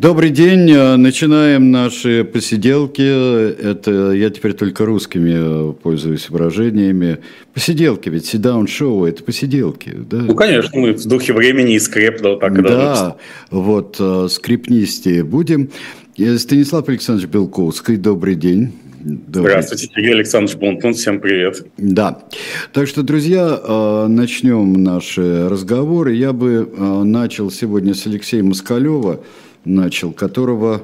Добрый день. Э, начинаем наши посиделки. Это я теперь только русскими э, пользуюсь выражениями. Посиделки, ведь sit-down шоу это посиделки. Да? Ну, конечно, мы в духе времени и скреп, да, так и Да, вот э, скрипнисти будем. Станислав Александрович Белковский, добрый день. Добрый. Здравствуйте, Сергей Александрович Бонтон, всем привет. Да, так что, друзья, начнем наши разговоры. Я бы начал сегодня с Алексея Москалева, начал, которого,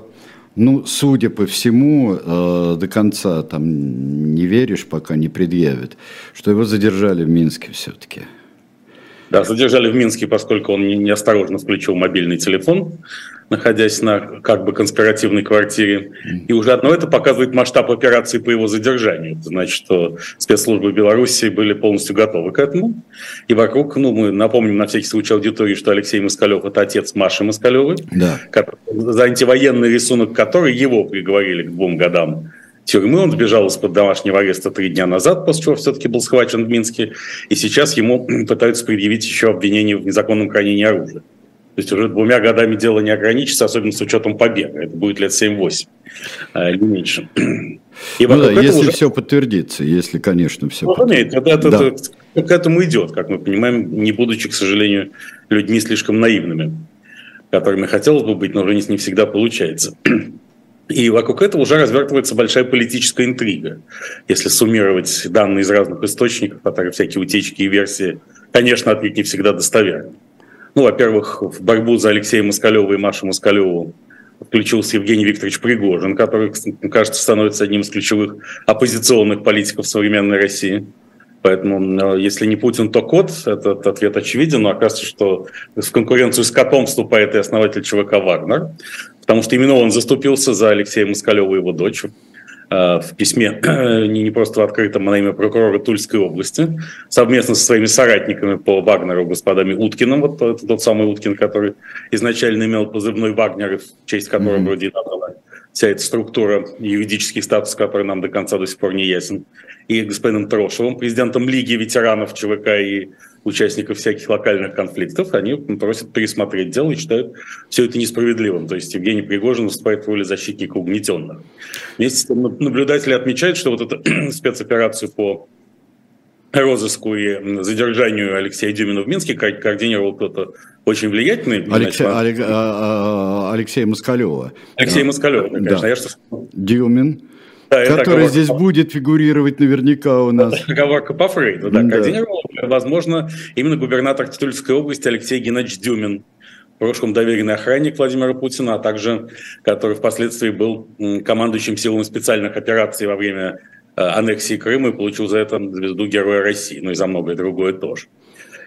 ну, судя по всему, э, до конца там не веришь, пока не предъявят, что его задержали в Минске все-таки. Да, задержали в Минске, поскольку он неосторожно включил мобильный телефон находясь на как бы конспиративной квартире. И уже одно это показывает масштаб операции по его задержанию. Это значит, что спецслужбы Беларуси были полностью готовы к этому. И вокруг, ну, мы напомним на всякий случай аудитории, что Алексей Москалев – это отец Маши Москалевой, да. за антивоенный рисунок которой его приговорили к двум годам тюрьмы. Он сбежал из-под домашнего ареста три дня назад, после чего все-таки был схвачен в Минске. И сейчас ему пытаются предъявить еще обвинение в незаконном хранении оружия. То есть уже двумя годами дело не ограничится, особенно с учетом побега. Это будет лет 7-8, а, или меньше. И ну да, если уже... все подтвердится, если, конечно, все ну, подтвердится. Это, это, да. это, к этому идет, как мы понимаем, не будучи, к сожалению, людьми слишком наивными, которыми хотелось бы быть, но уже не, всегда получается. И вокруг этого уже развертывается большая политическая интрига. Если суммировать данные из разных источников, которые всякие утечки и версии, конечно, отнюдь не всегда достоверны. Ну, во-первых, в борьбу за Алексея Москалева и Машу Москалеву включился Евгений Викторович Пригожин, который, кажется, становится одним из ключевых оппозиционных политиков современной России. Поэтому, э, если не Путин, то кот. Этот ответ очевиден. Но оказывается, что в конкуренцию с котом вступает и основатель ЧВК «Вагнер», потому что именно он заступился за Алексея Москалева и его дочь. Э, в письме не, не просто в открытом, а на имя прокурора Тульской области, совместно со своими соратниками по Вагнеру, господами Уткиным, вот это тот самый Уткин, который изначально имел позывной Вагнер, в честь которого mm-hmm. вроде и вся эта структура, юридический статус, который нам до конца до сих пор не ясен, и господином Трошевым, президентом Лиги ветеранов ЧВК и участников всяких локальных конфликтов, они просят пересмотреть дело и считают все это несправедливым. То есть Евгений Пригожин выступает в роли защитника угнетенных. Вместе с тем наблюдатели отмечают, что вот эту спецоперацию по розыску и задержанию Алексея Дюмина в Минске координировал кто-то очень влиятельный. Алексей, значит, а, а, Алексей Москалева. Алексей Москалев, конечно. Да. Я что... Дюмин. Да, который здесь будет фигурировать наверняка у нас. Это оговорка по Фрейду, да. да. Координировал, возможно, именно губернатор Тульской области Алексей Геннадьевич Дюмин, в прошлом доверенный охранник Владимира Путина, а также который впоследствии был командующим силами специальных операций во время аннексии Крыма и получил за это звезду Героя России, ну и за многое другое тоже.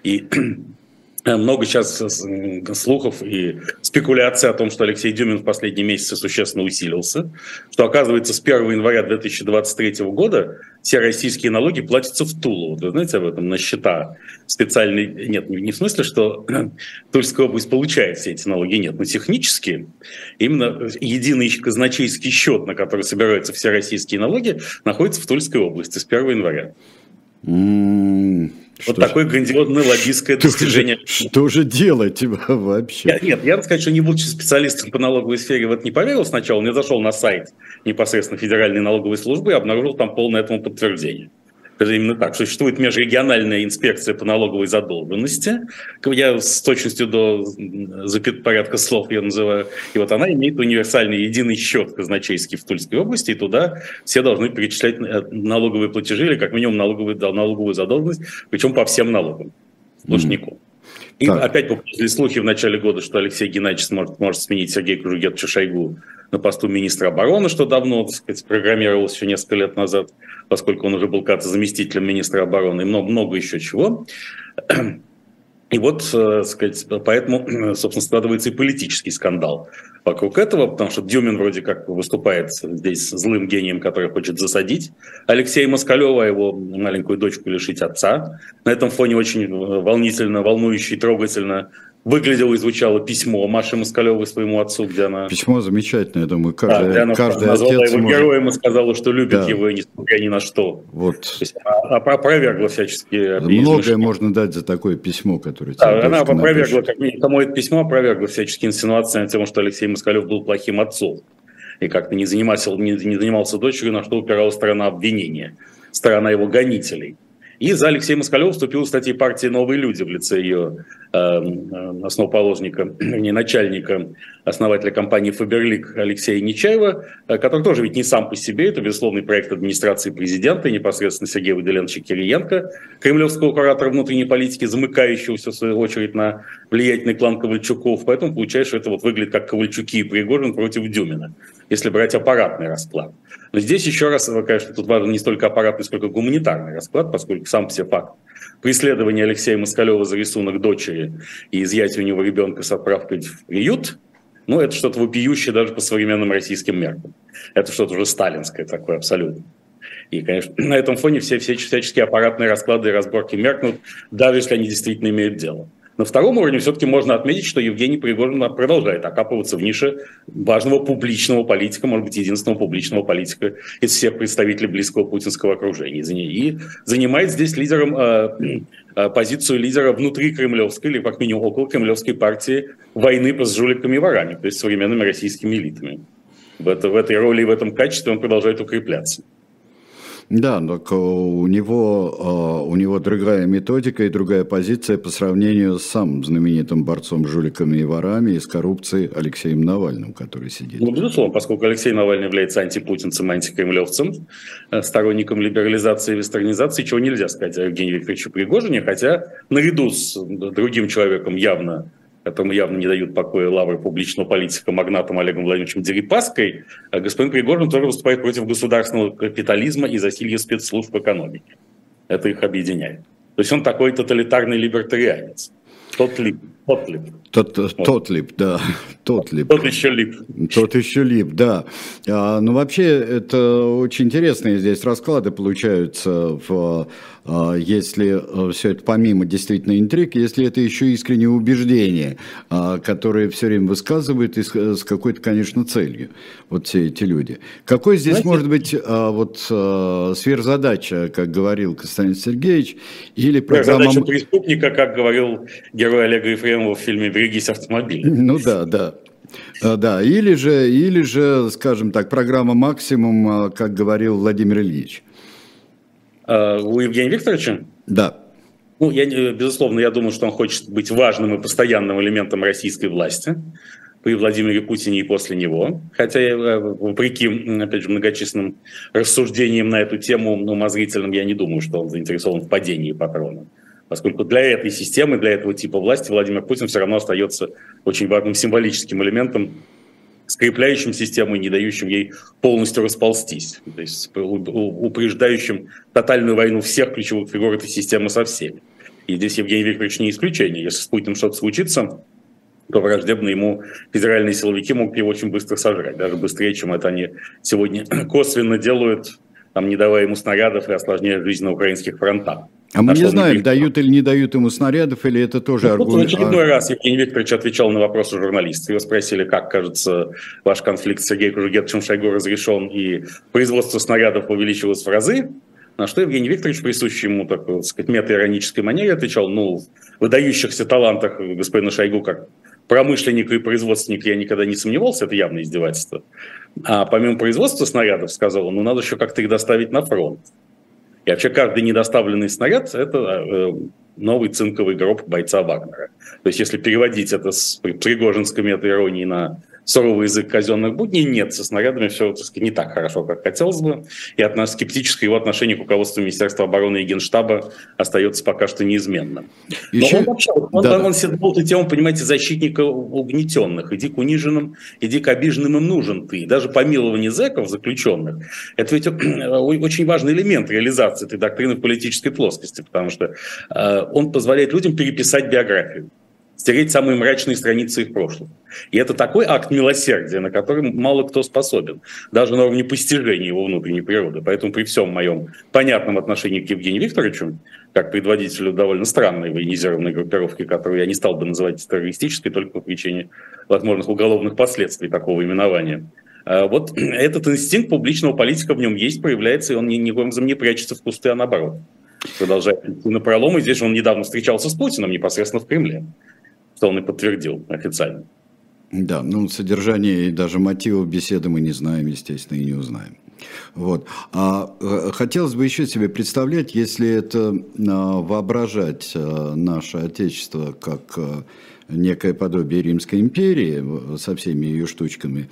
И Э, много сейчас э, слухов и спекуляций о том, что Алексей Дюмин в последние месяцы существенно усилился, что, оказывается, с 1 января 2023 года все российские налоги платятся в Тулу. Вы знаете об этом? На счета специальные... Нет, не в смысле, что Тульская область получает все эти налоги, нет, но технически именно единый казначейский счет, на который собираются все российские налоги, находится в Тульской области с 1 января. Вот что такое грандиозное лоббистское достижение. Же, что же делать вообще? Я, нет, я сказать, что не будучи специалистом по налоговой сфере, в это не поверил сначала, не зашел на сайт непосредственно Федеральной налоговой службы и обнаружил там полное этому подтверждение. Это именно так. Существует межрегиональная инспекция по налоговой задолженности. Я с точностью до порядка слов ее называю. И вот она имеет универсальный единый счет казначейский в Тульской области, и туда все должны перечислять э, налоговые платежи или как минимум налоговую, налоговую задолженность, причем по всем налогам должников. Mm-hmm. И так. опять поползли слухи в начале года, что Алексей Геннадьевич сможет, может сменить Сергея Кружгетовича Шойгу на посту министра обороны, что давно, так сказать, программировалось еще несколько лет назад, поскольку он уже был, кажется, заместителем министра обороны, и много, много еще чего. И вот, э, сказать, поэтому, собственно, складывается и политический скандал вокруг этого, потому что Дюмин вроде как выступает здесь злым гением, который хочет засадить Алексея Москалева, его маленькую дочку лишить отца. На этом фоне очень волнительно, волнующе и трогательно выглядело и звучало письмо Маши Москалевой своему отцу, где она... Письмо замечательное, я думаю, каждый, да, где она каждый назвала отец его может... героем и сказала, что любит да. его, несмотря ни на что. Вот. То есть она опровергла всячески... Многое можно дать за такое письмо, которое да, она опровергла, как кому это письмо опровергла всяческие инсинуации на тему, что Алексей Москалев был плохим отцом и как-то не занимался, не, не занимался дочерью, на что упирала сторона обвинения, сторона его гонителей. И за Алексеем Москалевым вступила, кстати, партия «Новые люди» в лице ее э, э основоположника, не начальника, основателя компании «Фаберлик» Алексея Нечаева, э, который тоже ведь не сам по себе, это, безусловный проект администрации президента и непосредственно Сергея Выделеновича Кириенко, кремлевского куратора внутренней политики, замыкающегося, в свою очередь, на влиятельный клан Ковальчуков. Поэтому получается, что это вот выглядит как Ковальчуки и Пригожин против Дюмина, если брать аппаратный расклад. Но здесь еще раз, конечно, тут важен не столько аппаратный, сколько гуманитарный расклад, поскольку сам все факт преследования Алексея Москалева за рисунок дочери и изъятие у него ребенка с отправкой в приют, ну, это что-то вопиющее даже по современным российским меркам. Это что-то уже сталинское такое абсолютно. И, конечно, на этом фоне все, все всяческие аппаратные расклады и разборки меркнут, даже если они действительно имеют дело. На втором уровне все-таки можно отметить, что Евгений Пригожин продолжает окапываться в нише важного публичного политика, может быть, единственного публичного политика из всех представителей близкого путинского окружения. И занимает здесь лидером э, э, позицию лидера внутри кремлевской или, как минимум, около кремлевской партии войны с жуликами и ворами, то есть современными российскими элитами. В, это, в этой роли и в этом качестве он продолжает укрепляться. Да, но у него, а, у него другая методика и другая позиция по сравнению с самым знаменитым борцом с жуликами и ворами и с коррупцией Алексеем Навальным, который сидит. Ну, безусловно, поскольку Алексей Навальный является антипутинцем, антикремлевцем, э, сторонником либерализации и вестернизации, чего нельзя сказать о Евгении Викторовиче Пригожине, хотя наряду с другим человеком явно которому явно не дают покоя лавры публичного политика магнатом Олегом Владимировичем Дерипаской, а господин Пригожин тоже выступает против государственного капитализма и засилья спецслужб экономики. Это их объединяет. То есть он такой тоталитарный либертарианец. Тот либ. Тот либ. Тот, вот. тот лип, да. Тот лип. Тот еще лип. Тот еще лип, да. А, ну, вообще, это очень интересные здесь расклады получаются, в, если а, все это помимо действительно интриг, если это еще искреннее убеждение, а, которое все время высказывают и с, какой-то, конечно, целью, вот все эти люди. Какой здесь Знаете, может быть а, вот а, сверхзадача, как говорил Константин Сергеевич, или программа... Задача преступника, как говорил герой Олега Ефремова в фильме берегись автомобиля. Ну да, да. А, да, или же, или же, скажем так, программа «Максимум», а, как говорил Владимир Ильич. А, у Евгения Викторовича? Да. Ну, я, безусловно, я думаю, что он хочет быть важным и постоянным элементом российской власти при Владимире Путине и после него. Хотя, э, вопреки, опять же, многочисленным рассуждениям на эту тему, ну, умозрительным, я не думаю, что он заинтересован в падении патрона поскольку для этой системы, для этого типа власти Владимир Путин все равно остается очень важным символическим элементом, скрепляющим систему и не дающим ей полностью расползтись, то есть упреждающим тотальную войну всех ключевых фигур этой системы со всеми. И здесь Евгений Викторович не исключение. Если с Путиным что-то случится, то враждебно ему федеральные силовики могут его очень быстро сожрать, даже быстрее, чем это они сегодня косвенно делают, там, не давая ему снарядов и осложняя жизнь на украинских фронтах. А мы не знаем, дают или не дают ему снарядов, или это тоже ну, аргумент. В очередной раз Евгений Викторович отвечал на вопросы журналистов. Его спросили, как, кажется, ваш конфликт с Сергеем Кужугетовичем Шойгу разрешен, и производство снарядов увеличилось в разы. На что Евгений Викторович, присущий ему такой, так сказать, мета-иронической манере, отвечал, ну, в выдающихся талантах господина Шойгу как промышленника и производственника я никогда не сомневался, это явное издевательство. А помимо производства снарядов, сказал он, ну, надо еще как-то их доставить на фронт. Вообще каждый недоставленный снаряд – это э, новый цинковый гроб бойца Вагнера. То есть если переводить это с пригожинской мета-иронии на суровый язык казенных будней, нет, со снарядами все так сказать, не так хорошо, как хотелось бы. И от нас скептическое его отношение к руководству Министерства обороны и Генштаба остается пока что неизменным. Еще... Но он вообще, он, да. он, он всегда эту тему, понимаете, защитника угнетенных. Иди к униженным, иди к обиженным им нужен ты. И даже помилование зэков, заключенных, это ведь очень важный элемент реализации этой доктрины в политической плоскости, потому что э, он позволяет людям переписать биографию. Стереть самые мрачные страницы их прошлого. И это такой акт милосердия, на который мало кто способен, даже на уровне постижения его внутренней природы. Поэтому при всем моем понятном отношении к Евгению Викторовичу, как предводителю довольно странной военизированной группировки, которую я не стал бы называть террористической только по причине возможных уголовных последствий такого именования, а вот этот инстинкт публичного политика в нем есть, проявляется, и он никоим образом не прячется в кусты, а наоборот. Продолжает на пролом, и здесь же он недавно встречался с Путиным непосредственно в Кремле что он и подтвердил официально. Да, ну содержание и даже мотивов беседы мы не знаем, естественно, и не узнаем. Вот. А э, хотелось бы еще себе представлять, если это а, воображать а, наше Отечество как а, некое подобие Римской империи со всеми ее штучками,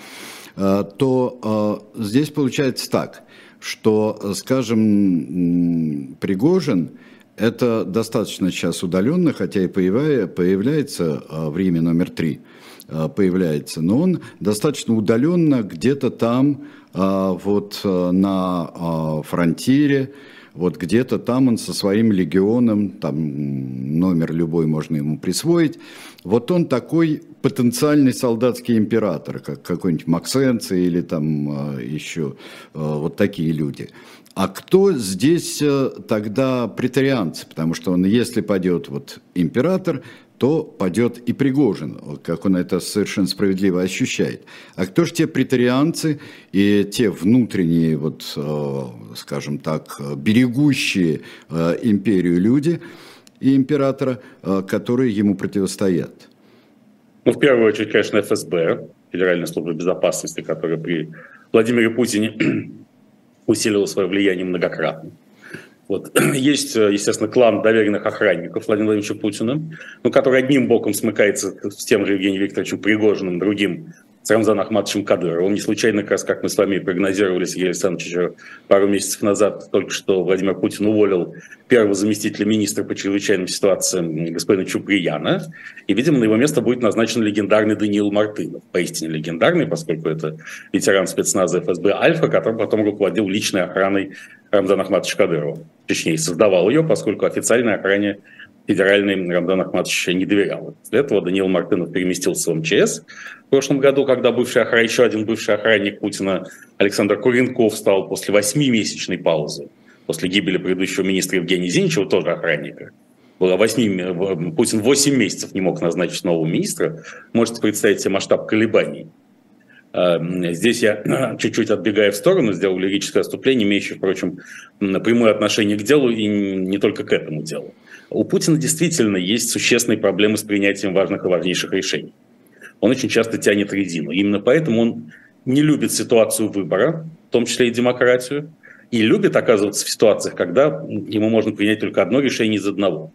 то здесь получается так, что, скажем, Пригожин – это достаточно сейчас удаленно, хотя и появляется а, в Риме номер три, а, появляется, но он достаточно удаленно где-то там, а, вот на фронтире, вот где-то там он со своим легионом, там номер любой можно ему присвоить, вот он такой потенциальный солдатский император, как какой-нибудь Максенци или там еще вот такие люди. А кто здесь э, тогда претарианцы? Потому что он, если пойдет вот император, то пойдет и Пригожин, как он это совершенно справедливо ощущает. А кто же те претарианцы и те внутренние, вот, э, скажем так, берегущие э, империю люди и императора, которые ему противостоят? Ну, в первую очередь, конечно, ФСБ, Федеральная служба безопасности, которая при Владимире Путине усилила свое влияние многократно. Вот. Есть, естественно, клан доверенных охранников Владимира Владимировича Путина, ну, который одним боком смыкается с тем же Евгением Викторовичем Пригожиным, другим с Рамзаном Ахматовичем Кадыровым. Не случайно, как раз как мы с вами прогнозировали, Сергей Александрович, пару месяцев назад, только что Владимир Путин уволил первого заместителя министра по чрезвычайным ситуациям господина Чуприяна, и, видимо, на его место будет назначен легендарный Даниил Мартынов. Поистине легендарный, поскольку это ветеран спецназа ФСБ «Альфа», который потом руководил личной охраной Рамзана Ахматовича Кадырова. Точнее, создавал ее, поскольку официальной охране федеральный Рамзан Ахматович не доверял. После этого Даниил Мартынов переместился в МЧС в прошлом году, когда бывший охран... еще один бывший охранник Путина Александр Куренков стал после восьмимесячной паузы, после гибели предыдущего министра Евгения Зиничева, тоже охранника. Было 8, Путин 8 месяцев не мог назначить нового министра. Можете представить себе масштаб колебаний. А, здесь я чуть-чуть отбегая в сторону, сделал лирическое отступление, имеющее, впрочем, прямое отношение к делу и не только к этому делу. У Путина действительно есть существенные проблемы с принятием важных и важнейших решений. Он очень часто тянет резину. Именно поэтому он не любит ситуацию выбора, в том числе и демократию, и любит оказываться в ситуациях, когда ему можно принять только одно решение из одного.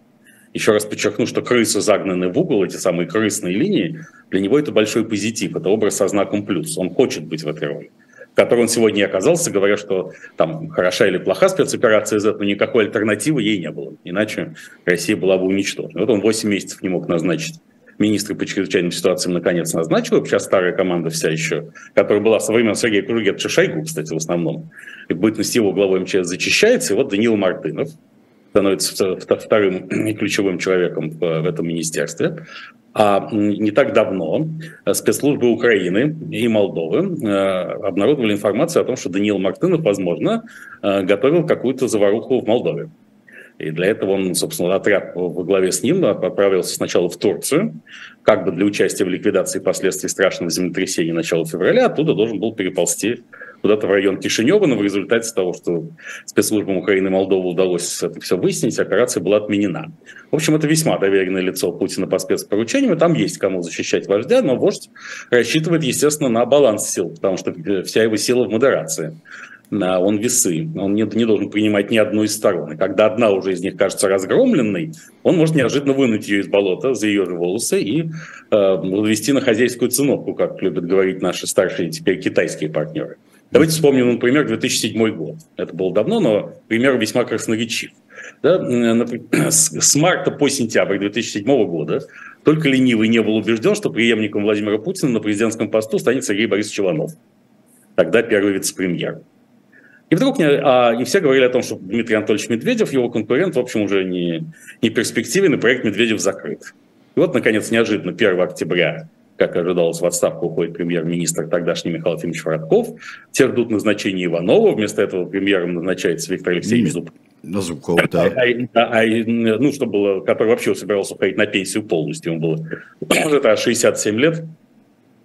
Еще раз подчеркну, что крысы загнаны в угол, эти самые крысные линии, для него это большой позитив, это образ со знаком плюс. Он хочет быть в этой роли в которой он сегодня и оказался, говоря, что там хороша или плоха спецоперация Z, но никакой альтернативы ей не было. Иначе Россия была бы уничтожена. Вот он 8 месяцев не мог назначить министра по чрезвычайным ситуациям наконец назначил. Сейчас старая команда вся еще, которая была со времен Сергея Кругетовича Шойгу, кстати, в основном. И бытность его главой МЧС зачищается. И вот Даниил Мартынов, становится вторым ключевым человеком в этом министерстве. А не так давно спецслужбы Украины и Молдовы э, обнародовали информацию о том, что Даниил Мартынов, возможно, э, готовил какую-то заваруху в Молдове. И для этого он, собственно, отряд во главе с ним отправился сначала в Турцию, как бы для участия в ликвидации последствий страшного землетрясения начала февраля, оттуда должен был переползти куда-то в район Кишинева, но в результате того, что спецслужбам Украины и Молдовы удалось это все выяснить, операция была отменена. В общем, это весьма доверенное лицо Путина по спецпоручениям, и там есть кому защищать вождя, но вождь рассчитывает, естественно, на баланс сил, потому что вся его сила в модерации он весы, он не, не должен принимать ни одну из сторон. И когда одна уже из них кажется разгромленной, он может неожиданно вынуть ее из болота за ее же волосы и э, на хозяйскую циновку, как любят говорить наши старшие теперь китайские партнеры. Давайте вспомним, например, 2007 год. Это было давно, но пример весьма красноречив. Да? С марта по сентябрь 2007 года только ленивый не был убежден, что преемником Владимира Путина на президентском посту станет Сергей Борисович Иванов, тогда первый вице-премьер. И вдруг не, а, и все говорили о том, что Дмитрий Анатольевич Медведев, его конкурент, в общем, уже не, не перспективен, и проект Медведев закрыт. И вот, наконец, неожиданно 1 октября как ожидалось, в отставку уходит премьер-министр тогдашний Михаил Ефимович Фродков. Все ждут назначения Иванова, вместо этого премьером назначается Виктор Алексеевич Зуб. Зубков, да. А, а, а, ну, что было, который вообще собирался уходить на пенсию полностью, он был это 67 лет,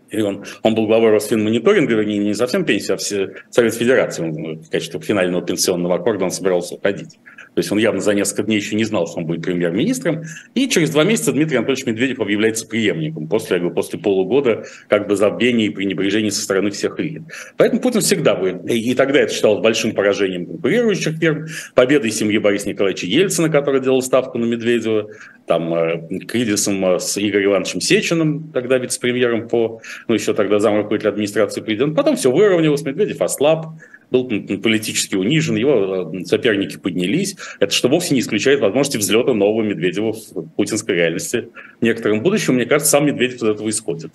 и он, он был главой Росфинмониторинга, вернее, не совсем пенсия, а все, Совет Федерации. Он, в качестве финального пенсионного аккорда он собирался уходить. То есть он явно за несколько дней еще не знал, что он будет премьер-министром. И через два месяца Дмитрий Анатольевич Медведев объявляется преемником после, после полугода как бы забвения и пренебрежения со стороны всех элит. Поэтому Путин всегда будет, и тогда это считалось большим поражением конкурирующих фирм, победой семьи Бориса Николаевича Ельцина, который делал ставку на Медведева, там, э, кризисом э, с Игорем Ивановичем Сечиным, тогда вице-премьером по, ну, еще тогда зам администрации президента. Потом все выровнялось, Медведев ослаб, был политически унижен, его э, соперники поднялись. Это что вовсе не исключает возможности взлета нового Медведева в путинской реальности. В некотором будущем, мне кажется, сам Медведев из этого исходит.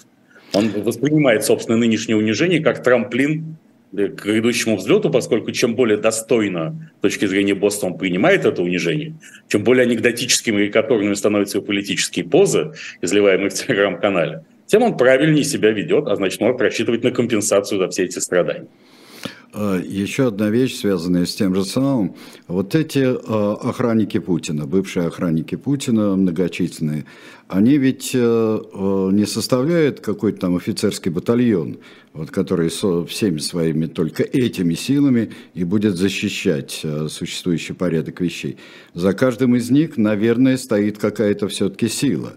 Он воспринимает собственное нынешнее унижение как трамплин к грядущему взлету, поскольку чем более достойно с точки зрения босса он принимает это унижение, чем более анекдотическими и карикатурными становятся его политические позы, изливаемые в телеграм-канале, тем он правильнее себя ведет, а значит, может рассчитывать на компенсацию за все эти страдания. А, еще одна вещь, связанная с тем же самым. Вот эти а, охранники Путина, бывшие охранники Путина, многочисленные, они ведь э, э, не составляют какой-то там офицерский батальон, вот, который всеми своими только этими силами и будет защищать э, существующий порядок вещей. За каждым из них, наверное, стоит какая-то все-таки сила.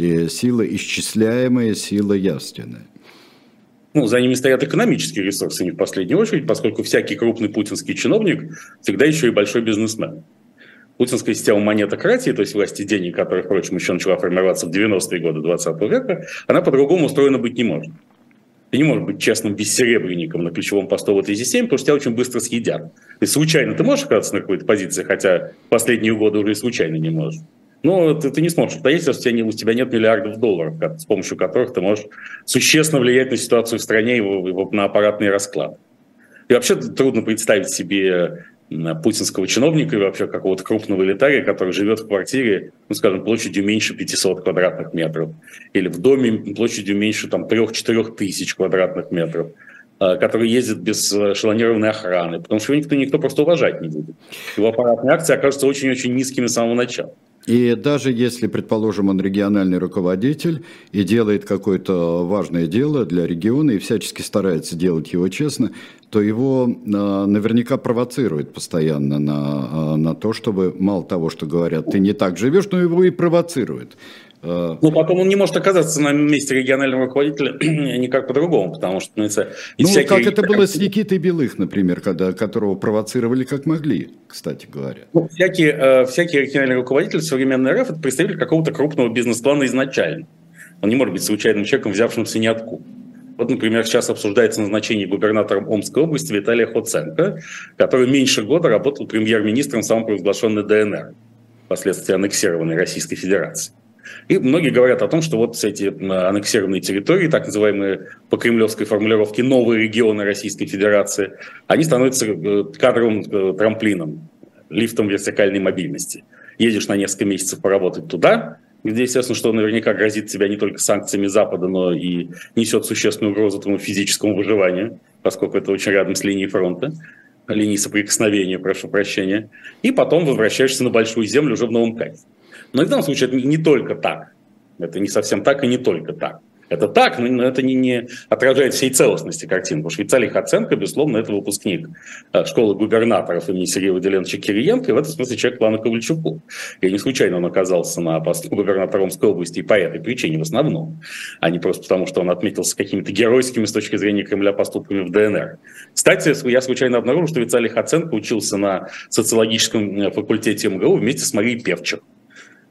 И сила исчисляемая, сила явственная ну, за ними стоят экономические ресурсы, не в последнюю очередь, поскольку всякий крупный путинский чиновник всегда еще и большой бизнесмен. Путинская система монетократии, то есть власти денег, которая, впрочем, еще начала формироваться в 90-е годы 20 века, она по-другому устроена быть не может. Ты не можешь быть честным бессеребренником на ключевом посту в этой системе, потому что тебя очень быстро съедят. И случайно ты можешь оказаться на какой-то позиции, хотя последние годы уже и случайно не можешь. Но ты, ты не сможешь обстоятельств, у тебя, у тебя нет миллиардов долларов, с помощью которых ты можешь существенно влиять на ситуацию в стране и на аппаратный расклад. И вообще трудно представить себе путинского чиновника и вообще какого-то крупного элитария, который живет в квартире, ну, скажем, площадью меньше 500 квадратных метров, или в доме площадью меньше там 3-4 тысяч квадратных метров, а, который ездит без э, шалонированной охраны, потому что его никто, никто просто уважать не будет. Его аппаратные акции окажутся очень-очень низкими с самого начала. И даже если, предположим, он региональный руководитель и делает какое-то важное дело для региона и всячески старается делать его честно, то его э, наверняка провоцирует постоянно на, э, на то, чтобы мало того, что говорят, ты не так живешь, но его и провоцирует. Ну, потом он не может оказаться на месте регионального руководителя никак по-другому, потому что... Ну, ну всякие... как это было с Никитой Белых, например, когда, которого провоцировали как могли, кстати говоря. Ну, всякие, э, всякие региональные руководители современной РФ – это представитель какого-то крупного бизнес-плана изначально. Он не может быть случайным человеком, взявшимся ниоткуда. Вот, например, сейчас обсуждается назначение губернатором Омской области Виталия Хоценко, который меньше года работал премьер-министром самопровозглашенной ДНР, впоследствии аннексированной Российской Федерации. И многие говорят о том, что вот эти аннексированные территории, так называемые по кремлевской формулировке новые регионы Российской Федерации, они становятся э, кадровым э, трамплином, лифтом вертикальной мобильности. Едешь на несколько месяцев поработать туда, где, естественно, что наверняка грозит тебя не только санкциями Запада, но и несет существенную угрозу твоему физическому выживанию, поскольку это очень рядом с линией фронта, линией соприкосновения, прошу прощения. И потом возвращаешься на большую землю уже в новом качестве. Но в данном случае это не только так. Это не совсем так и не только так. Это так, но это не, не отражает всей целостности картины. Потому что Виталий Хаценко, безусловно, это выпускник э, школы губернаторов имени Сергея Выделеновича Кириенко, и в этом смысле человек плана Ковальчуку. И не случайно он оказался на посту губернатора Омской области и по этой причине в основном, а не просто потому, что он отметился какими-то геройскими с точки зрения Кремля поступками в ДНР. Кстати, я случайно обнаружил, что Виталий Хаценко учился на социологическом э, факультете МГУ вместе с Марией Певчер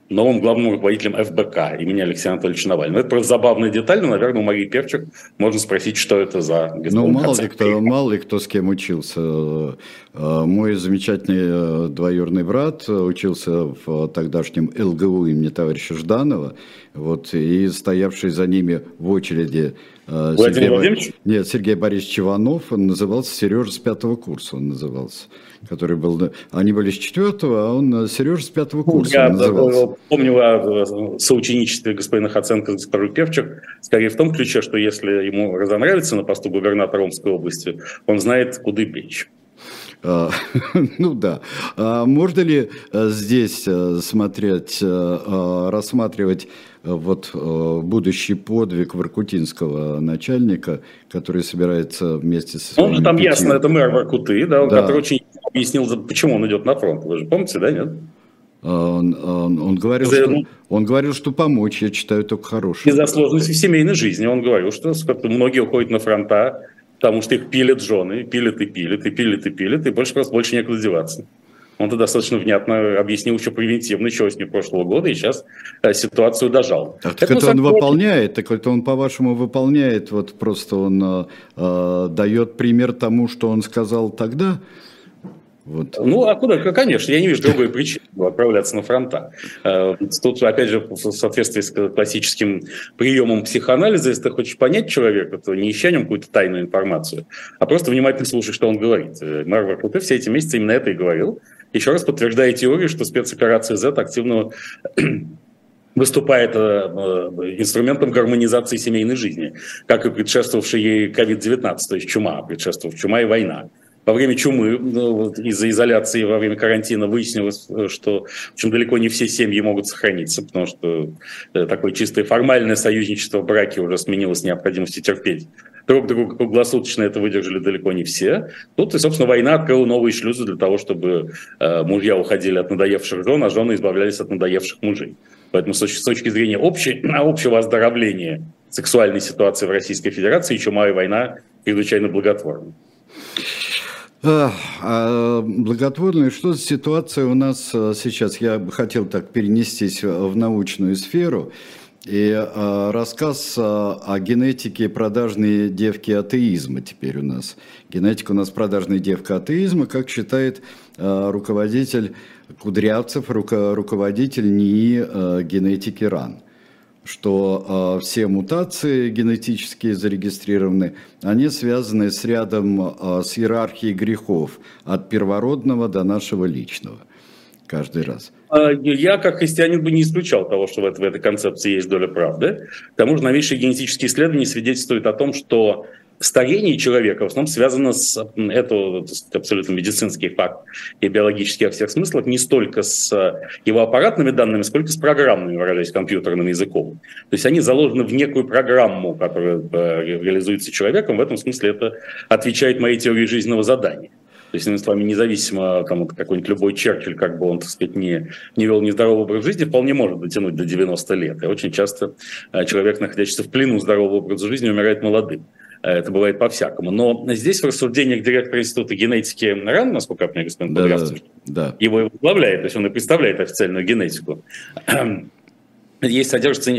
новым главным руководителем ФБК имени Алексея Анатольевича Навального. Ну, это просто забавная деталь, но, наверное, у Марии Перчик можно спросить, что это за Ну, мало ли, кто, мало ли кто с кем учился. Э, мой замечательный э, двоюродный брат учился в тогдашнем ЛГУ имени товарища Жданова, вот, и стоявший за ними в очереди Владимир Сергей Владимирович? Нет, Сергей Борисович Иванов, он назывался Сережа с пятого курса, он назывался который был... Они были с четвертого, а он Сережа с пятого курса Я назывался. помню о соученичестве господина Хаценко с госпожой Певчик, скорее в том ключе, что если ему разонравится на посту губернатора Омской области, он знает, куда печь. А, ну да. А можно ли э, здесь э, смотреть, э, рассматривать вот будущий подвиг воркутинского начальника, который собирается вместе со своими... Ну, там пяти... ясно, это мэр Воркуты, да, да. который очень объяснил, почему он идет на фронт. Вы же помните, да, нет? А, он, он, он, говорил, что, ну, он говорил, что помочь, я читаю только хорошее. Из-за сложностей в семейной жизни он говорил, что многие уходят на фронта, потому что их пилят жены, пилят и пилят, и пилят и пилят, и больше просто больше некуда деваться. Он это достаточно внятно объяснил еще превентивно, еще осенью прошлого года, и сейчас э, ситуацию дожал. Так, так это, это он выполняет, так это он, по-вашему, выполняет, вот просто он э, э, дает пример тому, что он сказал тогда? Вот. Ну, а куда? Конечно, я не вижу другой причины отправляться на фронта. Э, тут, опять же, в соответствии с классическим приемом психоанализа, если ты хочешь понять человека, то не ища нем какую-то тайную информацию, а просто внимательно слушай, что он говорит. Э, Мэр Варкуты все эти месяцы именно это и говорил. Еще раз подтверждая теорию, что спецоперация Z активно выступает э, инструментом гармонизации семейной жизни, как и предшествовавший ей COVID-19, то есть чума, предшествовав чума и война во время чумы, ну, из-за изоляции во время карантина выяснилось, что в общем, далеко не все семьи могут сохраниться, потому что э, такое чистое формальное союзничество в браке уже сменилось необходимостью терпеть. Друг друга круглосуточно это выдержали далеко не все. Тут, и, собственно, война открыла новые шлюзы для того, чтобы э, мужья уходили от надоевших жен, а жены избавлялись от надоевших мужей. Поэтому с с точки зрения общей, общего оздоровления сексуальной ситуации в Российской Федерации чумовая война чрезвычайно благотворна. А благотворная, что за ситуация у нас э, сейчас? Я хотел так перенестись в научную сферу. И э, рассказ э, о генетике продажной девки атеизма теперь у нас. Генетика у нас продажная девка атеизма, как считает руководитель Кудрявцев, руководитель НИИ генетики РАН что э, все мутации генетически зарегистрированы, они связаны с рядом, э, с иерархией грехов, от первородного до нашего личного, каждый раз. А, я, как христианин, бы не исключал того, что в, этой, в этой концепции есть доля правды. К тому же новейшие генетические исследования свидетельствуют о том, что старение человека в основном связано с, это абсолютно медицинский факт и биологический во всех смыслах, не столько с его аппаратными данными, сколько с программными, выражаясь компьютерным языком. То есть они заложены в некую программу, которая э, реализуется человеком. В этом смысле это отвечает моей теории жизненного задания. То есть, с вами независимо, там, какой-нибудь любой Черчилль, как бы он, так сказать, не, не вел нездоровый образ жизни, вполне может дотянуть до 90 лет. И очень часто э, человек, находящийся в плену здорового образа жизни, умирает молодым. Э, это бывает по-всякому. Но здесь в рассуждениях директора Института генетики РАН, насколько я понимаю, господин да, да, да. его и возглавляет, то есть он и представляет официальную генетику. Есть содержится,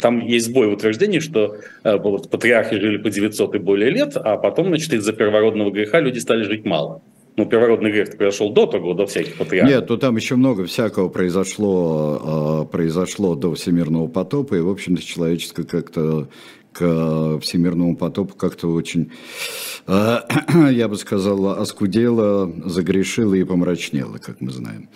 там есть сбой в утверждении, что э, патриархи жили по 900 и более лет, а потом, значит, из-за первородного греха люди стали жить мало. Ну, первородный грех произошел до того, до всяких патриархов. Нет, то там еще много всякого произошло, э, произошло до всемирного потопа, и, в общем-то, человеческое как-то к э, всемирному потопу как-то очень, э, я бы сказал, оскудела, загрешила и помрачнела, как мы знаем.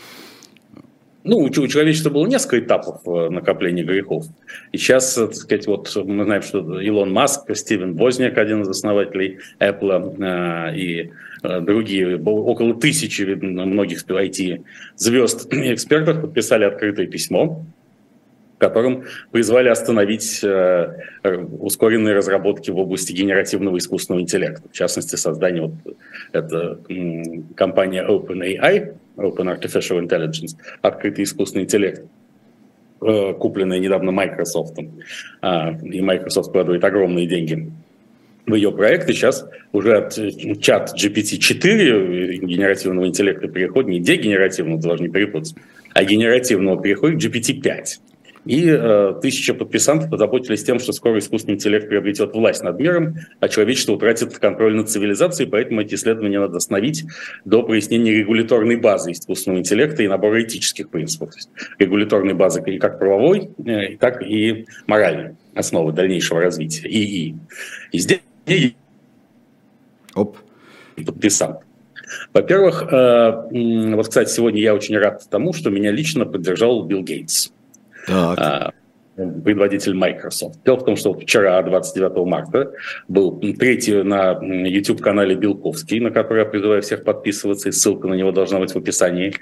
Ну, у человечества было несколько этапов э, накопления грехов. И сейчас, так сказать, вот мы знаем, что Илон Маск, Стивен Возняк, один из основателей Apple, и другие, около тысячи многих IT-звезд и экспертов подписали открытое письмо, которым призвали остановить э, ускоренные разработки в области генеративного искусственного интеллекта. В частности, создание вот это компания OpenAI, Open Artificial Intelligence, открытый искусственный интеллект, э, купленная недавно Microsoft. А, и Microsoft вкладывает огромные деньги в ее проект, и сейчас уже от э, чат GPT-4 генеративного интеллекта переходит, не дегенеративного, должны перепутать, а генеративного переходит к GPT-5. И э, тысяча подписантов озаботились тем, что скоро искусственный интеллект приобретет власть над миром, а человечество утратит контроль над цивилизацией, поэтому эти исследования надо остановить до прояснения регуляторной базы искусственного интеллекта и набора этических принципов. То есть регуляторной базы и как правовой, э, так и моральной основы дальнейшего развития ИИ. И здесь Оп. подписант. Во-первых, э, вот, кстати, сегодня я очень рад тому, что меня лично поддержал Билл Гейтс. Так. А, предводитель Microsoft. Дело в том, что вчера, 29 марта, был третий на YouTube-канале Белковский, на который я призываю всех подписываться, и ссылка на него должна быть в описании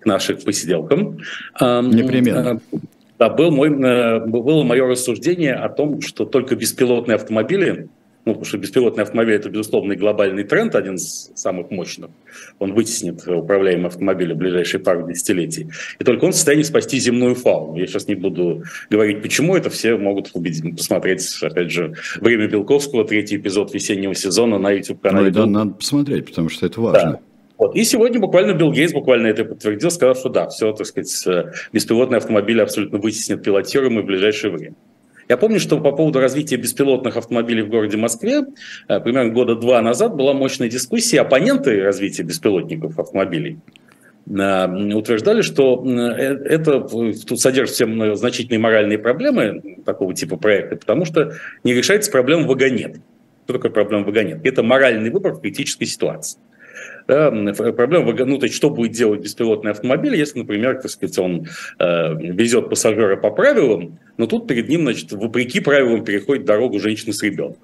к нашим посиделкам. Непременно. А, да, был мой, э, было мое рассуждение о том, что только беспилотные автомобили ну, потому что беспилотный автомобиль – это, безусловно, глобальный тренд, один из самых мощных. Он вытеснит управляемые автомобили в ближайшие пару десятилетий. И только он в состоянии спасти земную фауну. Я сейчас не буду говорить, почему это, все могут убедить, посмотреть, опять же, «Время Белковского», третий эпизод весеннего сезона на YouTube-канале. Ну, да, надо посмотреть, потому что это важно. Да. Вот. И сегодня буквально Билл Гейтс буквально это подтвердил, сказал, что да, все, так сказать, э, беспилотные автомобили абсолютно вытеснят пилотируемые в ближайшее время. Я помню, что по поводу развития беспилотных автомобилей в городе Москве э, примерно года два назад была мощная дискуссия. Оппоненты развития беспилотников автомобилей э, утверждали, что э, это тут содержит все значительные моральные проблемы такого типа проекта, потому что не решается проблема вагонет. Что такое проблема вагонет? Это моральный выбор в критической ситуации. Да, проблема, ну, то есть, что будет делать беспилотный автомобиль, если, например, так сказать, он э, везет пассажира по правилам, но тут перед ним, значит, вопреки правилам переходит дорогу женщина с ребенком.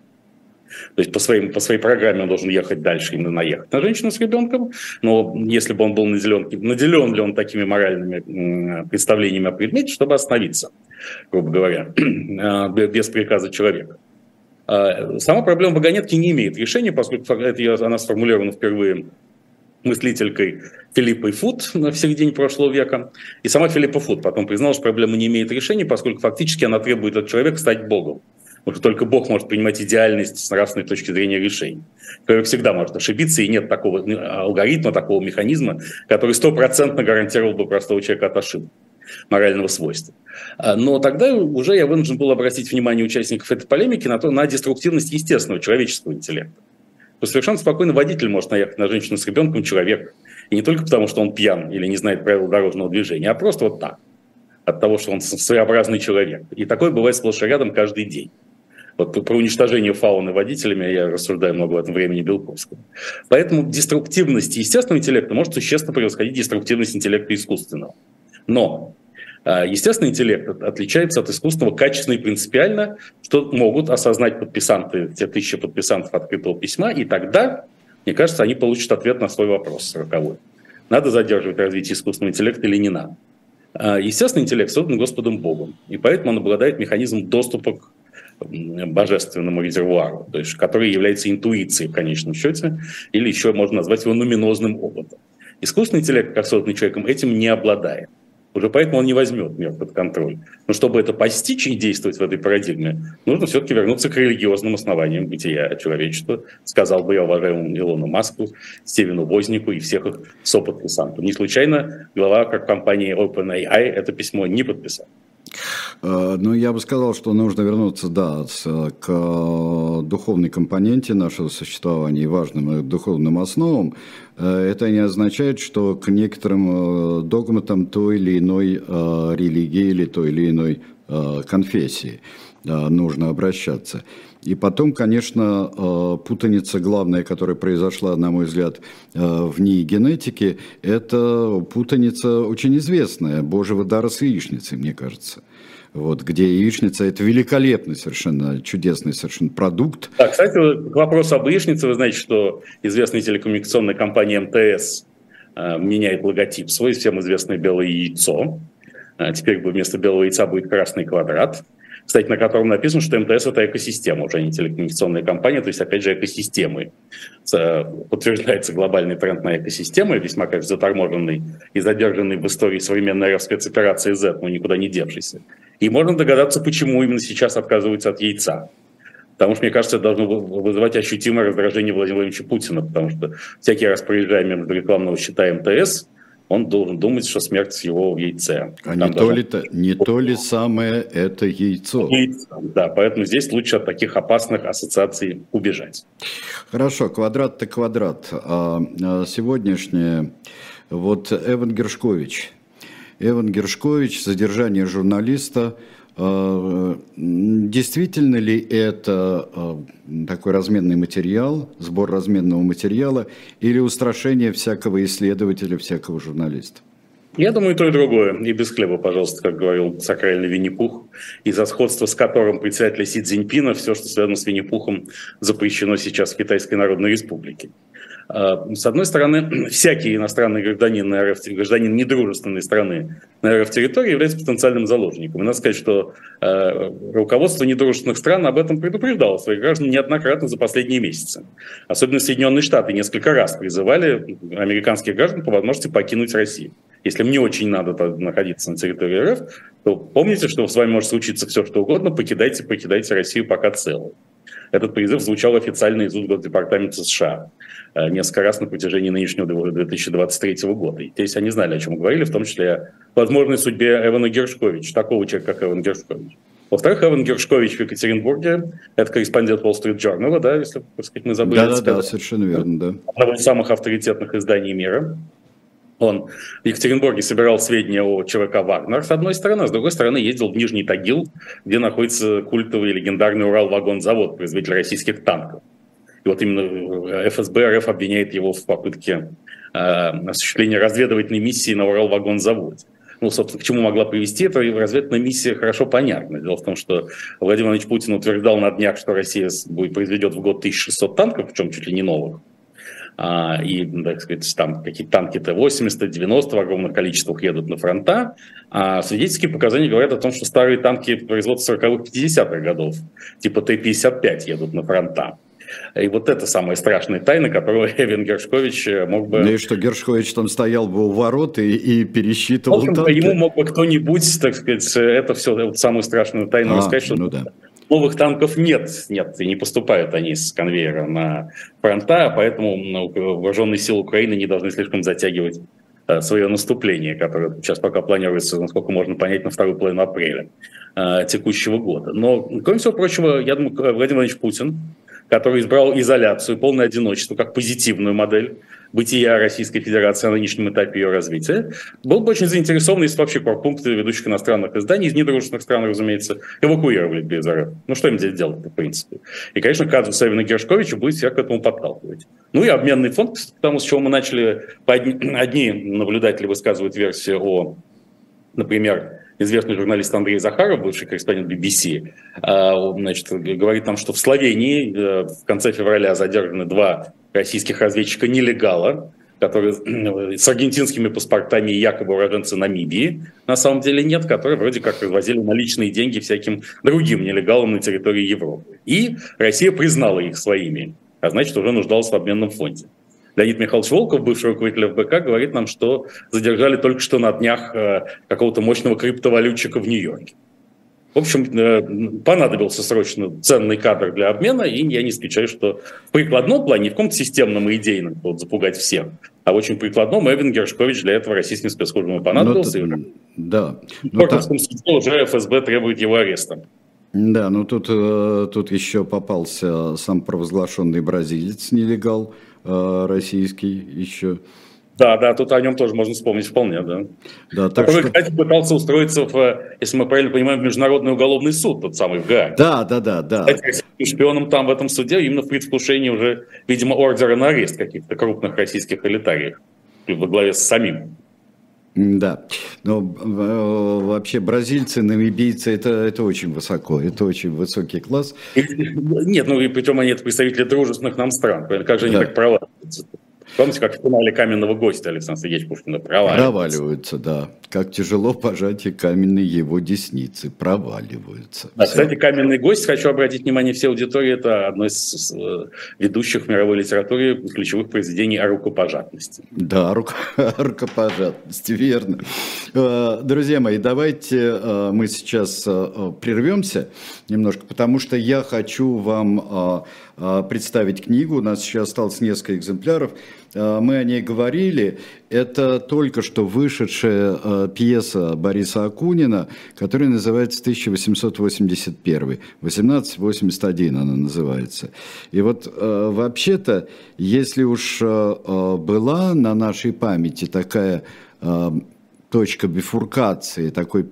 То есть по, своим, по своей программе он должен ехать дальше и наехать на женщину с ребенком, но если бы он был наделен, наделен ли он такими моральными представлениями о предмете, чтобы остановиться, грубо говоря, э, без приказа человека. Сама проблема вагонетки не имеет решения, поскольку это, она сформулирована впервые мыслителькой Филиппой Фуд в середине прошлого века. И сама Филиппа Фуд потом признала, что проблема не имеет решения, поскольку фактически она требует от человека стать Богом. Потому что только Бог может принимать идеальность с нравственной точки зрения решений. Человек всегда может ошибиться, и нет такого алгоритма, такого механизма, который стопроцентно гарантировал бы простого человека от ошибок морального свойства. А, но тогда уже я вынужден был обратить внимание участников этой полемики на, то, на деструктивность естественного человеческого интеллекта. То совершенно спокойно водитель может наехать на женщину с ребенком человек. И не только потому, что он пьян или не знает правил дорожного движения, а просто вот так. От того, что он своеобразный человек. И такое бывает сплошь и рядом каждый день. Вот про уничтожение фауны водителями я рассуждаю много в этом времени Белковского. Поэтому деструктивность естественного интеллекта может существенно превосходить деструктивность интеллекта искусственного. Но естественный интеллект отличается от искусственного качественно и принципиально, что могут осознать подписанты, те тысячи подписантов открытого письма, и тогда, мне кажется, они получат ответ на свой вопрос сороковой. Надо задерживать развитие искусственного интеллекта или не надо. А, естественный интеллект создан Господом Богом, и поэтому он обладает механизмом доступа к божественному резервуару, то есть, который является интуицией в конечном счете, или еще можно назвать его нуминозным опытом. Искусственный интеллект, как созданный человеком, этим не обладает. Уже поэтому он не возьмет мир под контроль. Но чтобы это постичь и действовать в этой парадигме, нужно все-таки вернуться к религиозным основаниям бытия человечества, сказал бы я уважаемому Илону Маску, Стивену Вознику и всех их соподписантов. Не случайно глава компании OpenAI это письмо не подписал. Э, ну, я бы сказал, что нужно вернуться, да, к э, духовной компоненте нашего существования и важным э, духовным основам. Это не означает, что к некоторым догматам той или иной религии или той или иной конфессии нужно обращаться. И потом, конечно, путаница главная, которая произошла, на мой взгляд, в ней генетики, это путаница очень известная, Божьего дара с яичницей, мне кажется вот, где яичница – это великолепный совершенно, чудесный совершенно продукт. Да, кстати, к вопросу об яичнице, вы знаете, что известная телекоммуникационная компания МТС э, меняет логотип свой, всем известное белое яйцо. А теперь вместо белого яйца будет красный квадрат кстати, на котором написано, что МТС – это экосистема, уже не телекоммуникационная компания, то есть, опять же, экосистемы. Подтверждается глобальный тренд на экосистемы, весьма, конечно, заторможенный и задержанный в истории современной спецоперации Z, но никуда не девшийся. И можно догадаться, почему именно сейчас отказываются от яйца. Потому что, мне кажется, это должно вызывать ощутимое раздражение Владимира Владимировича Путина, потому что всякий раз проезжая мимо рекламного счета МТС, он должен думать, что смерть его в яйце. А не то, ли -то, не то ли самое это яйцо? яйцо? Да, поэтому здесь лучше от таких опасных ассоциаций убежать. Хорошо, квадрат-то квадрат. А, а сегодняшнее, вот Эван Гершкович. Эван Гершкович, задержание журналиста – действительно ли это а, такой разменный материал, сбор разменного материала или устрашение всякого исследователя, всякого журналиста? Я думаю, то, и другое. И без хлеба, пожалуйста, как говорил сакральный Винни-Пух. Из-за сходства с которым председателя Си Цзиньпина все, что связано с Винни-Пухом, запрещено сейчас в Китайской Народной Республике. А, с одной стороны, всякий иностранный гражданин, на РФ, гражданин недружественной страны на РФ-территории является потенциальным заложником. И надо сказать, что э, руководство недружественных стран об этом предупреждало своих граждан неоднократно за последние месяцы. Особенно Соединенные Штаты несколько раз призывали американских граждан по возможности покинуть Россию. Если мне очень надо находиться на территории РФ, то помните, что с вами может случиться все, что угодно, покидайте, покидайте Россию пока целую. Этот призыв звучал официально из Департамента США э, несколько раз на протяжении нынешнего 2023 года. И здесь они знали, о чем говорили, в том числе о возможной судьбе Эвана Гершковича, такого человека, как Эван Гершкович. Во-вторых, Эван Гершкович в Екатеринбурге, это корреспондент Wall Street Journal, да, если так сказать, мы забыли. Да, да, да, совершенно верно, да. Одного из самых авторитетных изданий мира. Он в Екатеринбурге собирал сведения о ЧВК «Вагнер», с одной стороны, а с другой стороны ездил в Нижний Тагил, где находится культовый легендарный Урал-вагонзавод, производитель российских танков. И вот именно ФСБ РФ обвиняет его в попытке э, осуществления разведывательной миссии на Урал-вагонзаводе. Ну, собственно, к чему могла привести эта разведывательная миссия, хорошо понятно. Дело в том, что Владимир Владимирович Путин утверждал на днях, что Россия будет, произведет в год 1600 танков, причем чуть ли не новых. А, и, так сказать, там какие-то танки Т-80, 90 в огромных количествах едут на фронта, а свидетельские показания говорят о том, что старые танки производства 40-х, 50-х годов, типа Т-55 едут на фронта. И вот это самая страшная тайна, которую Эвен Гершкович э, мог бы... Ну и что Гершкович там стоял бы у ворот и, и пересчитывал в общем, танки? Ему мог бы кто-нибудь, так сказать, это все, вот самую страшную тайну а, рассказать, что ну да новых танков нет, нет, и не поступают они с конвейера на фронта, поэтому ну, вооруженные силы Украины не должны слишком затягивать э, свое наступление, которое сейчас пока планируется, насколько можно понять, на вторую половину апреля э, текущего года. Но, кроме всего прочего, я думаю, Владимир Владимирович Путин, который избрал изоляцию, полное одиночество как позитивную модель, бытия Российской Федерации на нынешнем этапе ее развития, был бы очень заинтересован, если вообще корпункты ведущих иностранных изданий из недружественных стран, разумеется, эвакуировали без РФ. Ну, что им здесь делать, в принципе? И, конечно, казус Савина Гершковича будет всех к этому подталкивать. Ну и обменный фонд, потому с чего мы начали, одни наблюдатели высказывают версию о, например, известный журналист Андрей Захаров, бывший корреспондент BBC, а, значит, говорит нам, что в Словении э, в конце февраля задержаны два российских разведчика-нелегала, которые э, с аргентинскими паспортами якобы уроженцы Намибии, на самом деле нет, которые вроде как развозили наличные деньги всяким другим нелегалам на территории Европы. И Россия признала их своими, а значит уже нуждалась в обменном фонде. Леонид Михайлович Волков, бывший руководитель ФБК, говорит нам, что задержали только что на днях э, какого-то мощного криптовалютчика в Нью-Йорке. В общем, э, понадобился срочно ценный кадр для обмена, и я не исключаю, что в прикладном плане, не в каком-то системном и идейном, вот запугать всех, а в очень прикладном Эвен Гершкович для этого российским спецслужбам понадобился. Ну, это, да. В Корковском ну, суде уже ФСБ требует его ареста. Да, ну тут, э, тут еще попался сам провозглашенный бразилец, нелегал российский еще. Да, да, тут о нем тоже можно вспомнить вполне, да. Да, так Который, что... кстати, пытался устроиться в, если мы правильно понимаем, в Международный уголовный суд, тот самый в Гааге. Да, да, да, да. Кстати, шпионом там в этом суде именно в предвкушении уже, видимо, ордера на арест каких-то крупных российских элитариев во главе с самим. Да, но э, вообще бразильцы, намибийцы это, это очень высоко, это очень высокий класс. Нет, ну и причем они это представители дружественных нам стран, как же они да. так проваливаются? Помните, как в финале «Каменного гостя» Александр Сергеевич Пушкина проваливается? Проваливаются, да. Как тяжело пожатие каменной его десницы. Проваливаются. А, кстати, «Каменный гость», хочу обратить внимание всей аудитории, это одно из э, ведущих в мировой литературе ключевых произведений о рукопожатности. Да, рук... рукопожатности, верно. Э, друзья мои, давайте э, мы сейчас прервемся немножко, потому что я хочу вам представить книгу. У нас еще осталось несколько экземпляров. Мы о ней говорили. Это только что вышедшая пьеса Бориса Акунина, которая называется 1881. 1881 она называется. И вот вообще-то, если уж была на нашей памяти такая точка бифуркации, такой,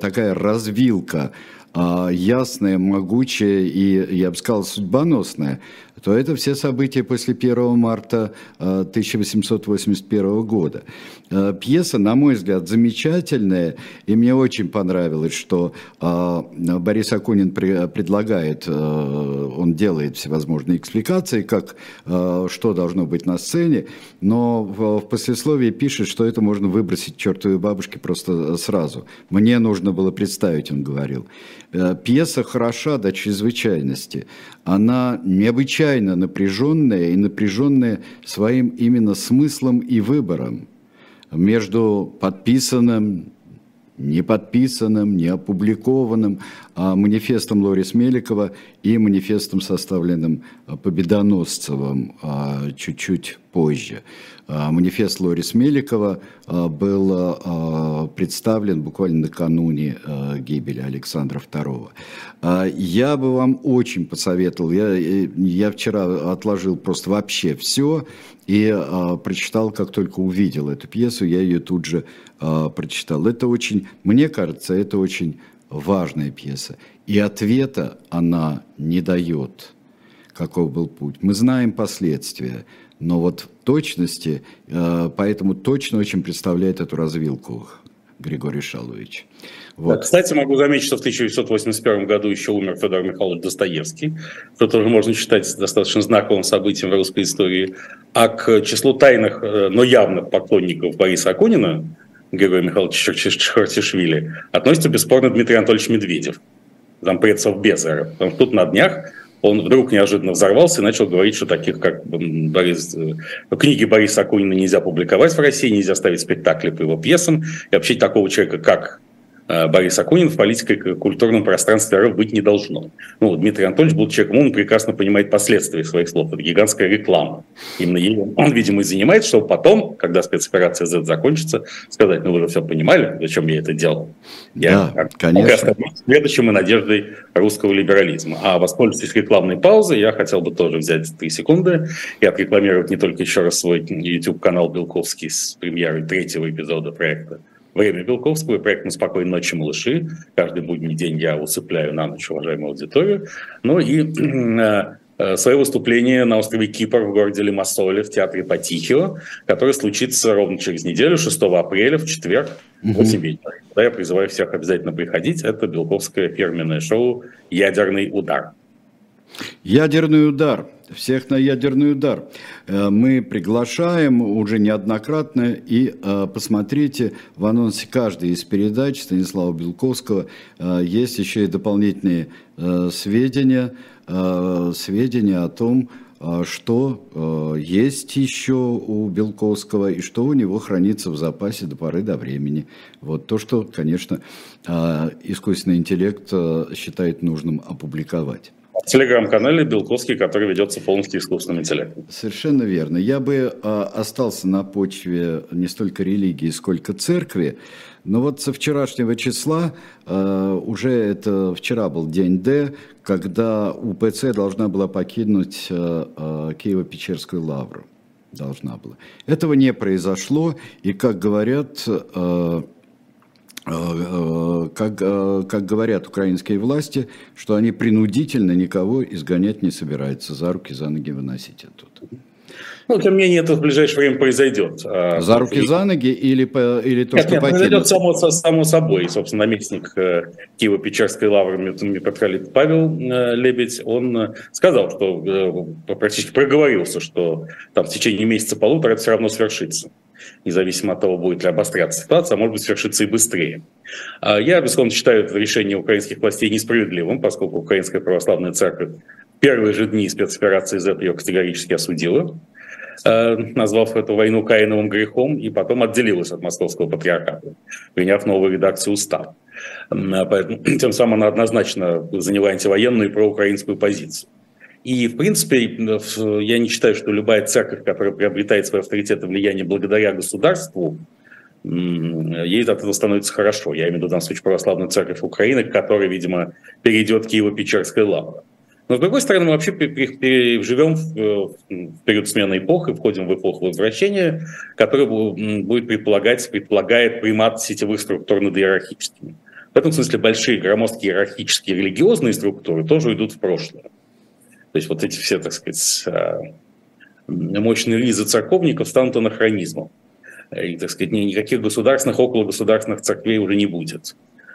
такая развилка а, ясная, могучая и, я бы сказал, судьбоносная, то это все события после 1 марта 1881 а, года. А, пьеса, на мой взгляд, замечательная, и мне очень понравилось, что Борис Акунин предлагает, он делает всевозможные экспликации, как что должно быть на сцене, но в послесловии пишет, что это можно выбросить чертовой бабушке просто сразу. Мне нужно было представить, он говорил. Э, пьеса хороша до чрезвычайности. Она необычайно напряженная и напряженная своим именно смыслом и выбором между подписанным, не подписанным, не опубликованным а манифестом Лорис Меликова и манифестом, составленным Победоносцевым а, чуть-чуть позже. А, манифест Лорис Меликова а, был а, представлен буквально накануне гибели Александра II. Я бы вам очень посоветовал, я, я вчера отложил просто вообще все и прочитал, как только увидел эту пьесу, я ее тут же прочитал. Это очень, мне кажется, это очень важная пьеса. И ответа она не дает, каков был путь. Мы знаем последствия – но вот точности, э, поэтому точно очень представляет эту развилку Григорий Шалович. Вот. Кстати, могу заметить, что в 1981 году еще умер Федор Михайлович Достоевский, что тоже можно считать достаточно знаковым событием в русской истории. А к числу тайных, э, но явных поклонников Бориса Акунина, Героя Михайловича Чхартишвили, относится бесспорно Дмитрий Анатольевич Медведев, зампред Совбеза. Потому что тут на днях он вдруг неожиданно взорвался и начал говорить, что таких, как Борис, э, книги Бориса Акунина нельзя публиковать в России, нельзя ставить спектакли по его пьесам, и вообще такого человека, как Борис Акунин в политико-культурном пространстве РФ быть не должно. Ну, Дмитрий Анатольевич, будучи человеком, он прекрасно понимает последствия своих слов. Это гигантская реклама. Именно ею он, видимо, и занимается, чтобы потом, когда спецоперация Z закончится, сказать, ну вы же все понимали, зачем я это делал. Я да, конечно. следующим и надеждой русского либерализма. А воспользуясь рекламной паузой, я хотел бы тоже взять три секунды и отрекламировать не только еще раз свой YouTube-канал Белковский с премьерой третьего эпизода проекта Время Белковского, проект «На спокойной ночи, малыши». Каждый будний день я усыпляю на ночь уважаемую аудиторию. Ну и э, э, свое выступление на острове Кипр в городе Лимассоле в театре Патихио, которое случится ровно через неделю, 6 апреля, в четверг, в 8 вечера. Тогда я призываю всех обязательно приходить. Это Белковское фирменное шоу «Ядерный удар». Ядерный удар. Всех на ядерный удар. Э, мы приглашаем уже неоднократно. И э, посмотрите, в анонсе каждой из передач Станислава Белковского э, есть еще и дополнительные сведения, сведения о том, что есть еще у Белковского и что у него хранится в запасе до поры до времени. Вот то, что, конечно, искусственный интеллект считает нужным опубликовать телеграм-канале Белковский, который ведется полностью искусственным интеллектом. Совершенно верно. Я бы э, остался на почве не столько религии, сколько церкви. Но вот со вчерашнего числа, э, уже это вчера был день Д, когда УПЦ должна была покинуть э, Киево-Печерскую лавру. Должна была. Этого не произошло, и, как говорят, как, э, как говорят украинские власти, что они принудительно никого изгонять не собираются, за руки, за ноги выносить оттуда. Ну, тем не менее, это в ближайшее время произойдет. А, за руки, и... за ноги или, или то, нет, что нет, произойдет само, само собой. Собственно, наместник Киево-Печерской лавры митрополит Павел Лебедь, он сказал, что практически проговорился, что там в течение месяца-полутора это все равно свершится независимо от того, будет ли обостряться ситуация, а может быть свершится и быстрее. А я, безусловно, считаю это решение украинских властей несправедливым, поскольку Украинская православная церковь в первые же дни спецоперации Z ее категорически осудила, э, назвав эту войну Каиновым грехом, и потом отделилась от московского патриархата, приняв новую редакцию устава. Поэтому, тем самым она однозначно заняла антивоенную и проукраинскую позицию. И, в принципе, я не считаю, что любая церковь, которая приобретает свой авторитет и влияние благодаря государству, ей от этого становится хорошо. Я имею в виду в данном случае православную церковь Украины, к которой, видимо, перейдет Киево-Печерская лавра. Но, с другой стороны, мы вообще живем в период смены эпох и входим в эпоху возвращения, которая будет предполагать, предполагает примат сетевых структур над иерархическими. В этом смысле большие громоздкие иерархические религиозные структуры тоже идут в прошлое. То есть вот эти все, так сказать, а, мощные ризы церковников станут анахронизмом. И, так сказать, никаких государственных, около государственных церквей уже не будет.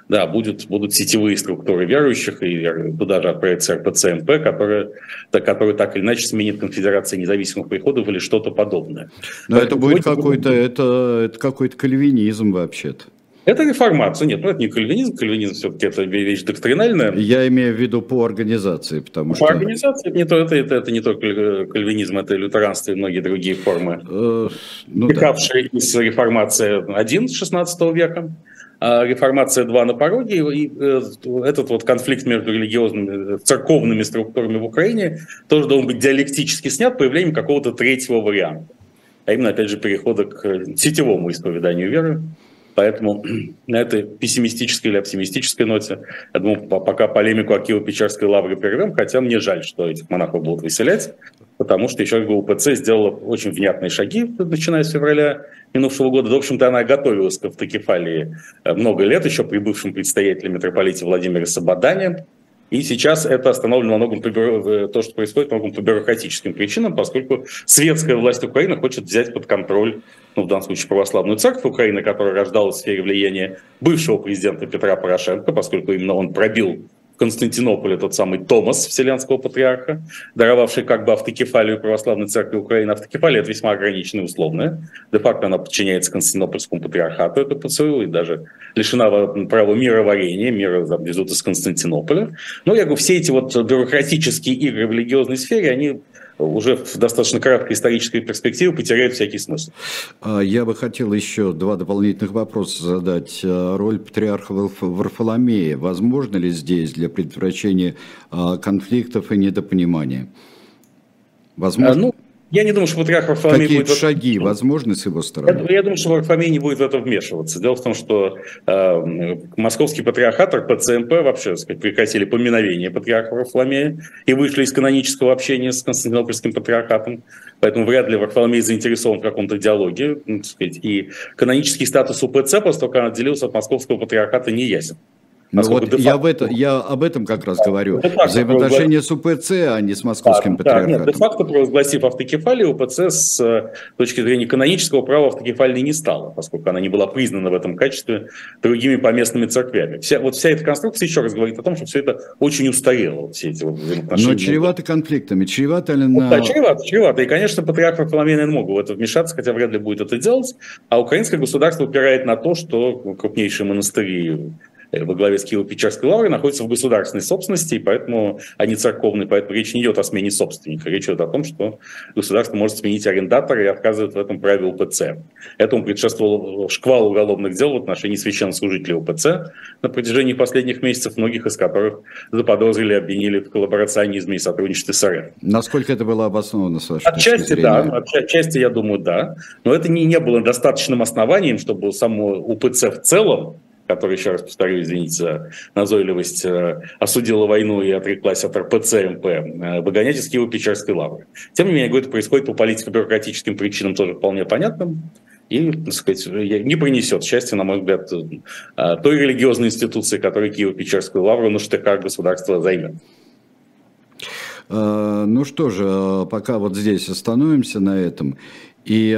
Да, будут, будут сетевые структуры верующих, и туда же отправится РПЦМП, которая, которая так или иначе сменит конфедерация независимых приходов или что-то подобное. Но Поэтому это будет какой-то, это, это какой-то кальвинизм вообще-то. Это реформация. Нет, ну это не кальвинизм. Кальвинизм все-таки это вещь доктринальная. Я имею в виду по организации, потому по что... По организации это не, то, это, это, это не только кальвинизм, это лютеранство и многие другие формы, э, ну, да. из реформации 1 16 века, а реформация 2 на пороге, и э, этот вот конфликт между религиозными, э, церковными структурами в Украине тоже должен быть диалектически снят появлением какого-то третьего варианта. А именно, опять же, перехода к сетевому исповеданию веры. Поэтому на этой пессимистической или оптимистической ноте, я думаю, пока полемику о Киево-Печерской лавре прервем, хотя мне жаль, что этих монахов будут выселять, потому что еще УПЦ сделала очень внятные шаги, начиная с февраля минувшего года. В общем-то, она готовилась к автокефалии э, много лет, еще при бывшем предстоятеле митрополите Владимире Сабадане. И сейчас это остановлено во многом, по, то, что происходит, во многом по бюрократическим причинам, поскольку светская власть Украины хочет взять под контроль, ну, в данном случае, православную церковь Украины, которая рождалась в сфере влияния бывшего президента Петра Порошенко, поскольку именно он пробил Константинополе тот самый Томас Вселенского патриарха, даровавший как бы автокефалию православной церкви Украины. Автокефалия – это весьма ограниченная условная. Де-факто она подчиняется Константинопольскому патриархату, это ПЦУ, и даже лишена права мироварения, мира везут из Константинополя. Но я говорю, все эти вот бюрократические игры в религиозной сфере, они уже в достаточно краткой исторической перспективе потеряют всякий смысл. А, я бы хотел еще два дополнительных вопроса задать. А, роль патриарха Варфоломея. Возможно ли здесь для предотвращения а, конфликтов и недопонимания? Возможно? Ну, я не думаю, что патриарх Варфоломей Какие будет... шаги возможны с его стороны? Я, я думаю, что Варфоломей не будет в это вмешиваться. Дело в том, что э, московский патриархат, ПЦМП вообще так сказать, прекратили поминовение патриарха Варфоломея и вышли из канонического общения с Константинопольским патриархатом. Поэтому вряд ли Варфоломей заинтересован в каком-то диалоге. Ну, сказать, и канонический статус УПЦ, после того, как он отделился от московского патриархата, не ясен. Ну вот я, в это, я об этом как раз говорю. Взаимоотношения с УПЦ, а не с московским да, патриархатом. Да, нет, де-факто провозгласив автокефалию, УПЦ с э, точки зрения канонического права автокефальной не стала, поскольку она не была признана в этом качестве другими поместными церквями. Вся, вот вся эта конструкция еще раз говорит о том, что все это очень устарело, вот все эти вот Но чревато конфликты, чревато ли на... Да, чревато, чревато. И, конечно, патриарх Варфоломей не мог в это вмешаться, хотя вряд ли будет это делать. А украинское государство упирает на то, что крупнейшие монастыри во главе с Киево-Печерской лаврой находятся в государственной собственности, и поэтому они церковные, поэтому речь не идет о смене собственника, речь идет о том, что государство может сменить арендатора и отказывает в этом праве УПЦ. Этому предшествовал шквал уголовных дел в отношении священнослужителей УПЦ на протяжении последних месяцев, многих из которых заподозрили, обвинили в коллаборационизме и сотрудничестве с РФ. Насколько это было обосновано, с вашей Отчасти да, отчасти, я думаю, да. Но это не, не было достаточным основанием, чтобы само УПЦ в целом который, еще раз повторю, извините за назойливость, э, осудила войну и отреклась от РПЦ МП, э, выгонять из Киева-Печерской лавры. Тем не менее, это происходит по политико-бюрократическим причинам тоже вполне понятным и, так сказать, не принесет счастья, на мой взгляд, э, той религиозной институции, которая Киево-Печерскую лавру на штыках государства займет. Ну что же, пока вот здесь остановимся на этом. И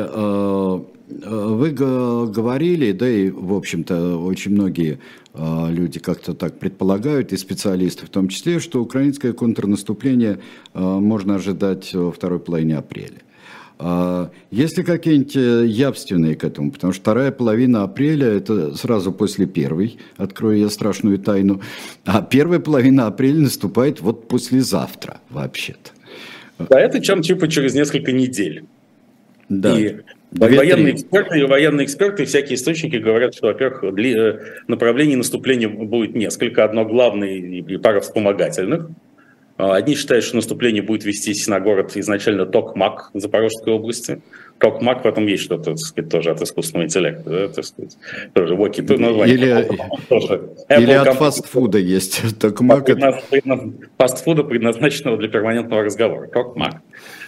вы говорили, да и, в общем-то, очень многие а, люди как-то так предполагают, и специалисты в том числе, что украинское контрнаступление а, можно ожидать во второй половине апреля. А, есть ли какие-нибудь э, явственные к этому? Потому что вторая половина апреля – это сразу после первой, открою я страшную тайну, а первая половина апреля наступает вот послезавтра вообще-то. Да, это чем типа через несколько недель. Да. И Военные эксперты, военные эксперты, всякие источники говорят, что, во-первых, направлений наступления будет несколько. Одно главное и пара вспомогательных. Одни считают, что наступление будет вестись на город изначально Токмак Запорожской области. Токмак в этом есть что-то, так сказать, тоже от искусственного интеллекта, да, так сказать, тоже Воки, то название. Или, тоже. или от фастфуда есть Токмак. Фастфуда, предназначенного для перманентного разговора. Токмак.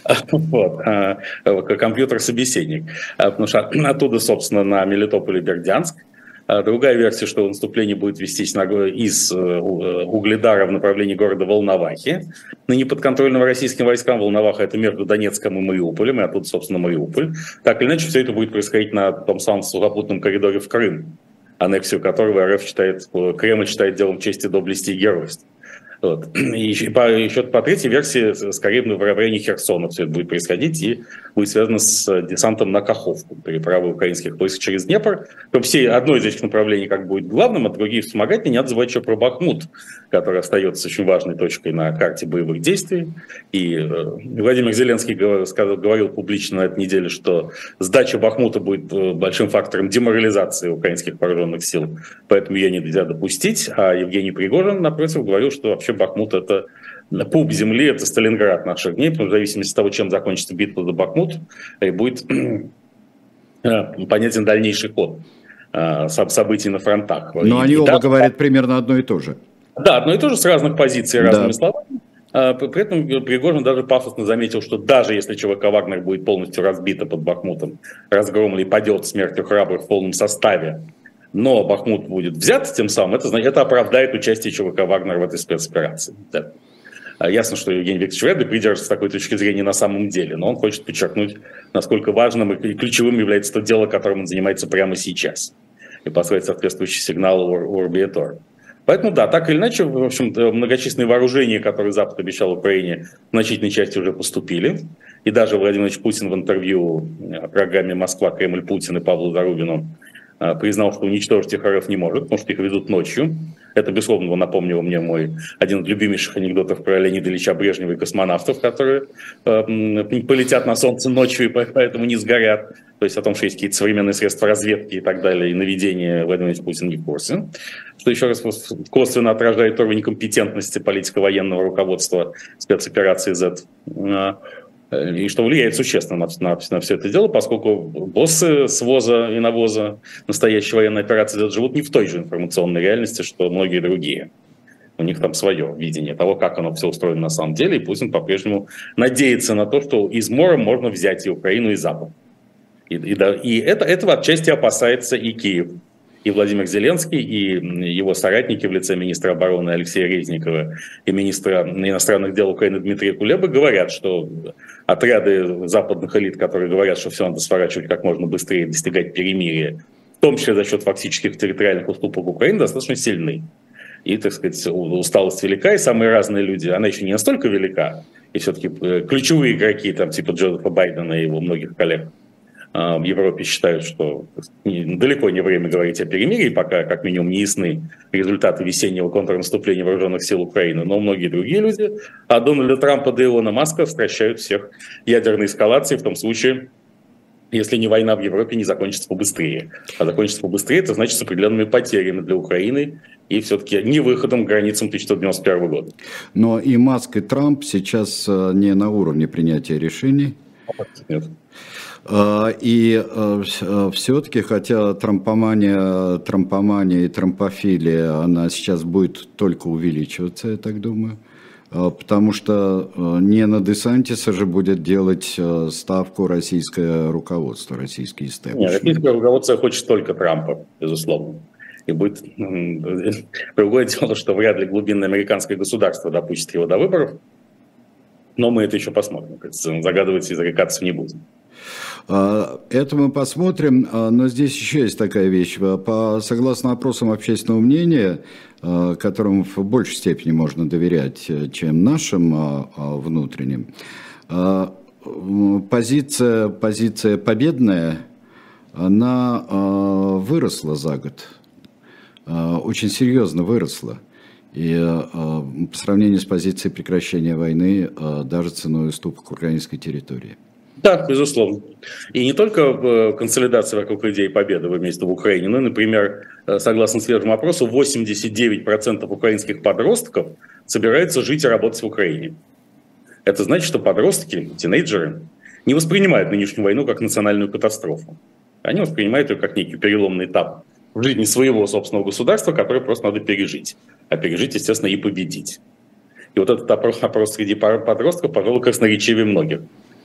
Вот. А, компьютер-собеседник. А, потому что оттуда, собственно, на Мелитополь и Бердянск другая версия, что наступление будет вестись из э, э, Угледара в направлении города Волновахи. Ныне подконтрольного российским войскам Волноваха – это между Донецком и Мариуполем, и оттуда, собственно, Мариуполь. Так или иначе, все это будет происходить на том самом сухопутном коридоре в Крым, аннексию которого РФ считает, Кремль считает делом чести, доблести и геройства. Вот. И по, еще по третьей версии, скорее в районе Херсона все это будет происходить и будет связано с десантом на Каховку, переправы украинских войск через Днепр. То все, одно из этих направлений как будет главным, а другие вспомогательные. Не надо забывать еще про Бахмут, который остается очень важной точкой на карте боевых действий. И э, Владимир Зеленский говорил, сказал, говорил публично на этой неделе, что сдача Бахмута будет э, большим фактором деморализации украинских вооруженных сил, поэтому ее нельзя допустить. А Евгений Пригожин, напротив, говорил, что вообще Бахмут – это пуп земли, это Сталинград наших дней, потому что в зависимости от того, чем закончится битва за Бахмут, и будет э, понятен дальнейший ход э, событий на фронтах. Но и, они и, оба да, говорят примерно одно и то же. Да, одно и то же, с разных позиций, разными да. словами. При этом Пригожин даже пафосно заметил, что даже если ЧВК «Вагнер» будет полностью разбита под Бахмутом, разгромлен и падет смертью храбрых в полном составе, но Бахмут будет взят тем самым, это, это оправдает участие ЧВК «Вагнер» в этой спецоперации. Да. А ясно, что Евгений Викторович Вряд придерживается такой точки зрения на самом деле, но он хочет подчеркнуть, насколько важным и ключевым является то дело, которым он занимается прямо сейчас. И послать соответствующий сигнал Урби Поэтому да, так или иначе, в общем многочисленные вооружения, которые Запад обещал Украине, в значительной части уже поступили. И даже Владимир Владимирович Путин в интервью о программе «Москва, Кремль, Путин» и Павлу Зарубину признал, что уничтожить их РФ не может, потому что их ведут ночью. Это, безусловно, напомнило мне мой один из любимейших анекдотов про Леонида Ильича Брежнева и космонавтов, которые э, полетят на Солнце ночью и поэтому не сгорят. То есть о том, что есть какие-то современные средства разведки и так далее, и наведения Владимир Путин не в курсе. Что еще раз косвенно отражает уровень компетентности политико-военного руководства спецоперации Z и что влияет существенно на, на, на все это дело, поскольку боссы своза и навоза настоящей военной операции живут не в той же информационной реальности, что многие другие. У них там свое видение того, как оно все устроено на самом деле, и Путин по-прежнему надеется на то, что измором можно взять и Украину, и Запад. И, и, да, и это, этого отчасти опасается и Киев и Владимир Зеленский, и его соратники в лице министра обороны Алексея Резникова и министра иностранных дел Украины Дмитрия Кулеба говорят, что отряды западных элит, которые говорят, что все надо сворачивать как можно быстрее, достигать перемирия, в том числе за счет фактических территориальных уступок Украины, достаточно сильны. И, так сказать, усталость велика, и самые разные люди, она еще не настолько велика, и все-таки э, ключевые игроки, там, типа Джозефа Байдена и его многих коллег, в Европе считают, что далеко не время говорить о перемирии, пока как минимум не ясны результаты весеннего контрнаступления вооруженных сил Украины, но многие другие люди, а Дональда Трампа до Илона Маска встречают всех ядерной эскалацией в том случае, если не война в Европе не закончится побыстрее. А закончится побыстрее, это значит с определенными потерями для Украины и все-таки не выходом к границам 1991 года. Но и Маск, и Трамп сейчас э, не на уровне принятия решений. Нет. А, и э, все-таки, хотя трампомания, трампомания и трампофилия, она сейчас будет только увеличиваться, я так думаю, а, потому что не на Десантиса же будет делать ставку российское руководство, российский истеблишмент. Российское руководство хочет только Трампа, безусловно. И будет другое дело, что вряд ли глубинное американское государство допустит его до выборов, но мы это еще посмотрим. Загадывать и зарекаться не будем. А, это мы посмотрим, а, но здесь еще есть такая вещь. По, согласно опросам общественного мнения, а, которым в большей степени можно доверять, э, чем нашим внутренним, позиция, позиция победная, она выросла за год, очень серьезно выросла. И по сравнению с позицией прекращения войны, даже ценой уступок украинской территории. Да, безусловно. И не только э, консолидация вокруг идеи победы вместе в Украине, но, например, э, согласно свежему опросу, 89% украинских подростков собираются жить и работать в Украине. Это значит, что подростки, тинейджеры, не воспринимают нынешнюю войну как национальную катастрофу. Они воспринимают ее как некий переломный этап в жизни своего собственного государства, который просто надо пережить. А пережить, естественно, и победить. И вот этот опрос, опрос среди подростков, пожалуй, красноречивее многих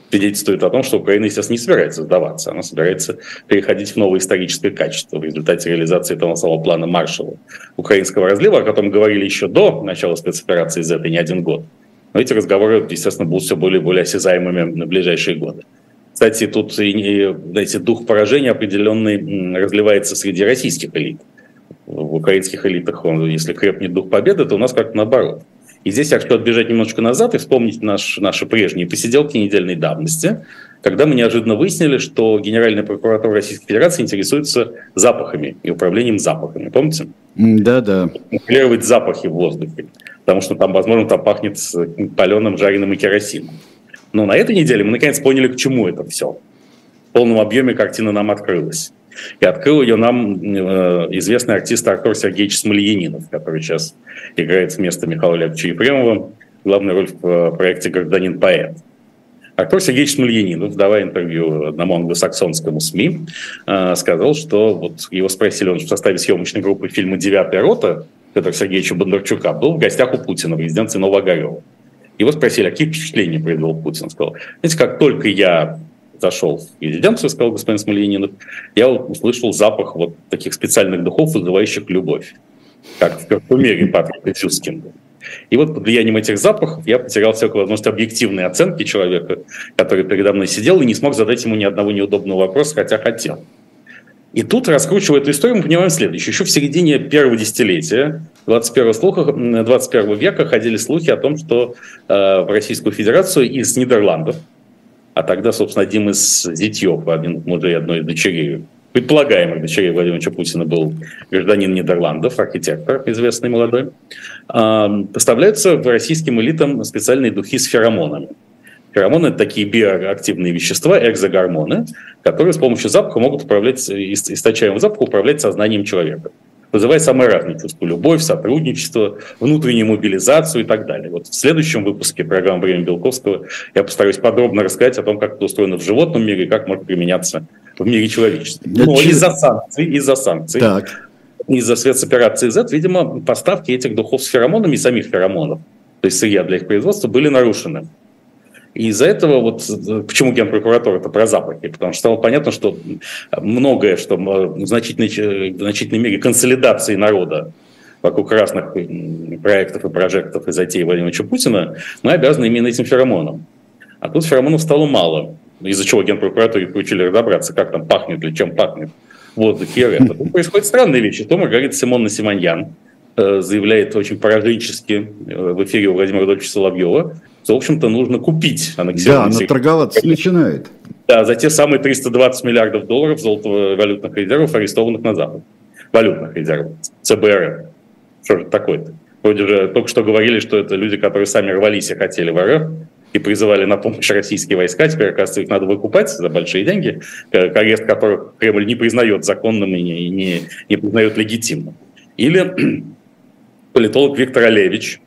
свидетельствует о том, что Украина, естественно, не собирается сдаваться. Она собирается переходить в новое историческое качество в результате реализации того самого плана Маршалла украинского разлива, о котором говорили еще до начала спецоперации Z, и не один год. Но эти разговоры, естественно, будут все более и более осязаемыми на ближайшие годы. Кстати, тут, знаете, дух поражения определенный разливается среди российских элит. В украинских элитах, он, если крепнет дух победы, то у нас как-то наоборот – и здесь я хочу отбежать немножко назад и вспомнить наш, наши прежние посиделки недельной давности, когда мы неожиданно выяснили, что Генеральная прокуратура Российской Федерации интересуется запахами и управлением запахами. Помните? Да, да. Контролировать запахи в воздухе, потому что там, возможно, там пахнет паленым, жареным и керосином. Но на этой неделе мы наконец поняли, к чему это все. В полном объеме картина нам открылась. И открыл ее нам э, известный артист Артур Сергеевич Смольянинов, который сейчас играет вместо Михаила Олеговича Ефремова главную роль в э, проекте «Гражданин-поэт». Артур Сергеевич Смольянинов, давая интервью одному англосаксонскому СМИ, э, сказал, что вот его спросили, он в составе съемочной группы фильма «Девятая рота», Петра Сергеевича Бондарчука, был в гостях у Путина в резиденции Новогарева. Его спросили, а какие впечатления произвел Путин? Он сказал, знаете, как только я зашел в резиденцию, сказал господин Смольянинов, я услышал запах вот таких специальных духов, вызывающих любовь, как в парфюмерии Патрика Зюскина. И вот под влиянием этих запахов я потерял всякую возможность объективной оценки человека, который передо мной сидел, и не смог задать ему ни одного неудобного вопроса, хотя хотел. И тут, раскручивая эту историю, мы понимаем следующее. Еще в середине первого десятилетия 21, слуха, 21 века ходили слухи о том, что э, в Российскую Федерацию из Нидерландов а тогда, собственно, один из зятьев, один мужей одной из дочерей, предполагаемых дочерей Владимира Путина был гражданин Нидерландов, архитектор известный молодой, а, поставляются в российским элитам специальные духи с феромонами. Феромоны – это такие биоактивные вещества, экзогормоны, которые с помощью запаха могут управлять, источаемым запахом управлять сознанием человека вызывает самые разные чувства. Любовь, сотрудничество, внутреннюю мобилизацию и так далее. Вот в следующем выпуске программы «Время Белковского» я постараюсь подробно рассказать о том, как это устроено в животном мире и как может применяться в мире человечества. Но Ч... из-за санкций, из-за санкций, так. из-за спецоперации Z, видимо, поставки этих духов с феромонами и самих феромонов, то есть сырья для их производства, были нарушены. И из-за этого, вот почему Генпрокуратура это про запахи, потому что стало понятно, что многое, что в значительной, в значительной мере консолидации народа вокруг разных проектов и прожектов и затей Владимира Путина, мы обязаны именно этим феромоном. А тут феромонов стало мало, из-за чего Генпрокуратуре поручили разобраться, как там пахнет или чем пахнет воздухе. Тут происходят странные вещи. То Маргарита Симонна Симоньян э, заявляет очень пораженчески э, в эфире у Владимира Владимировича Соловьева, в общем-то, нужно купить аннексированный Да, она торговаться начинает. Да, за те самые 320 миллиардов долларов золотого валютных резервов, арестованных на Запад. Валютных резервов. ЦБР. Что же такое-то? Вроде же только что говорили, что это люди, которые сами рвались и хотели в РФ, и призывали на помощь российские войска, теперь, оказывается, их надо выкупать за большие деньги, арест которых Кремль не признает законным и не, не, не признает легитимным. Или политолог Виктор Олевич,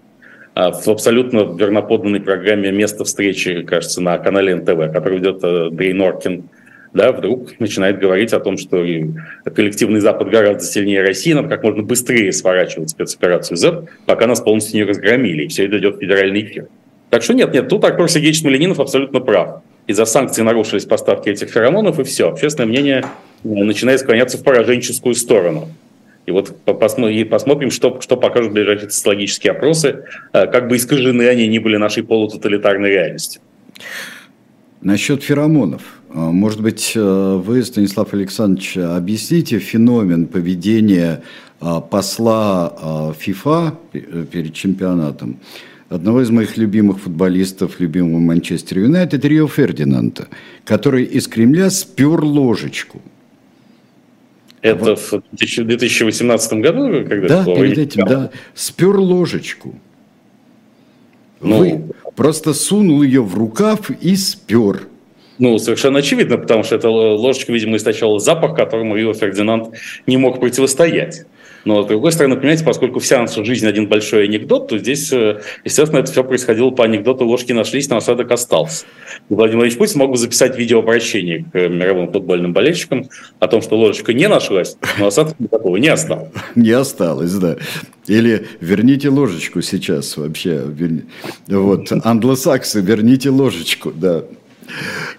в абсолютно верноподданной программе «Место встречи», кажется, на канале НТВ, который ведет э, Дрей Норкин, да, вдруг начинает говорить о том, что коллективный Запад гораздо сильнее России, надо как можно быстрее сворачивать спецоперацию Z, пока нас полностью не разгромили, и все это идет в федеральный эфир. Так что нет, нет, тут Артур Сергеевич Малининов абсолютно прав. Из-за санкций нарушились поставки этих феромонов, и все. Общественное мнение э, начинает склоняться в пораженческую сторону. И вот посмотрим, что, что покажут ближайшие социологические опросы, э, как бы искажены они не были нашей полутоталитарной реальностью. Насчет феромонов. Э, может быть, э, вы, Станислав Александрович, объясните феномен поведения посла ФИФА перед чемпионатом одного из моих любимых футболистов, любимого Манчестер Юнайтед, Рио Фердинанда, который из Кремля спер ложечку – это в 2018 году, когда Да, перед этим, да. Спер ложечку. Ну, Вы просто сунул ее в рукав и спер. Ну, совершенно очевидно, потому что эта ложечка, видимо, источала запах, которому Рио Фердинанд не мог противостоять. Но, с другой стороны, понимаете, поскольку вся наша жизнь один большой анекдот, то здесь, э, естественно, это все происходило по анекдоту «ложки нашлись, но осадок остался». Владимир Владимирович Путин мог бы записать видеообращение к мировым футбольным болельщикам о том, что ложечка не нашлась, но осадка такого не осталось. Не осталось, да. Или верните ложечку сейчас вообще. Вот, англосаксы, верните ложечку, да.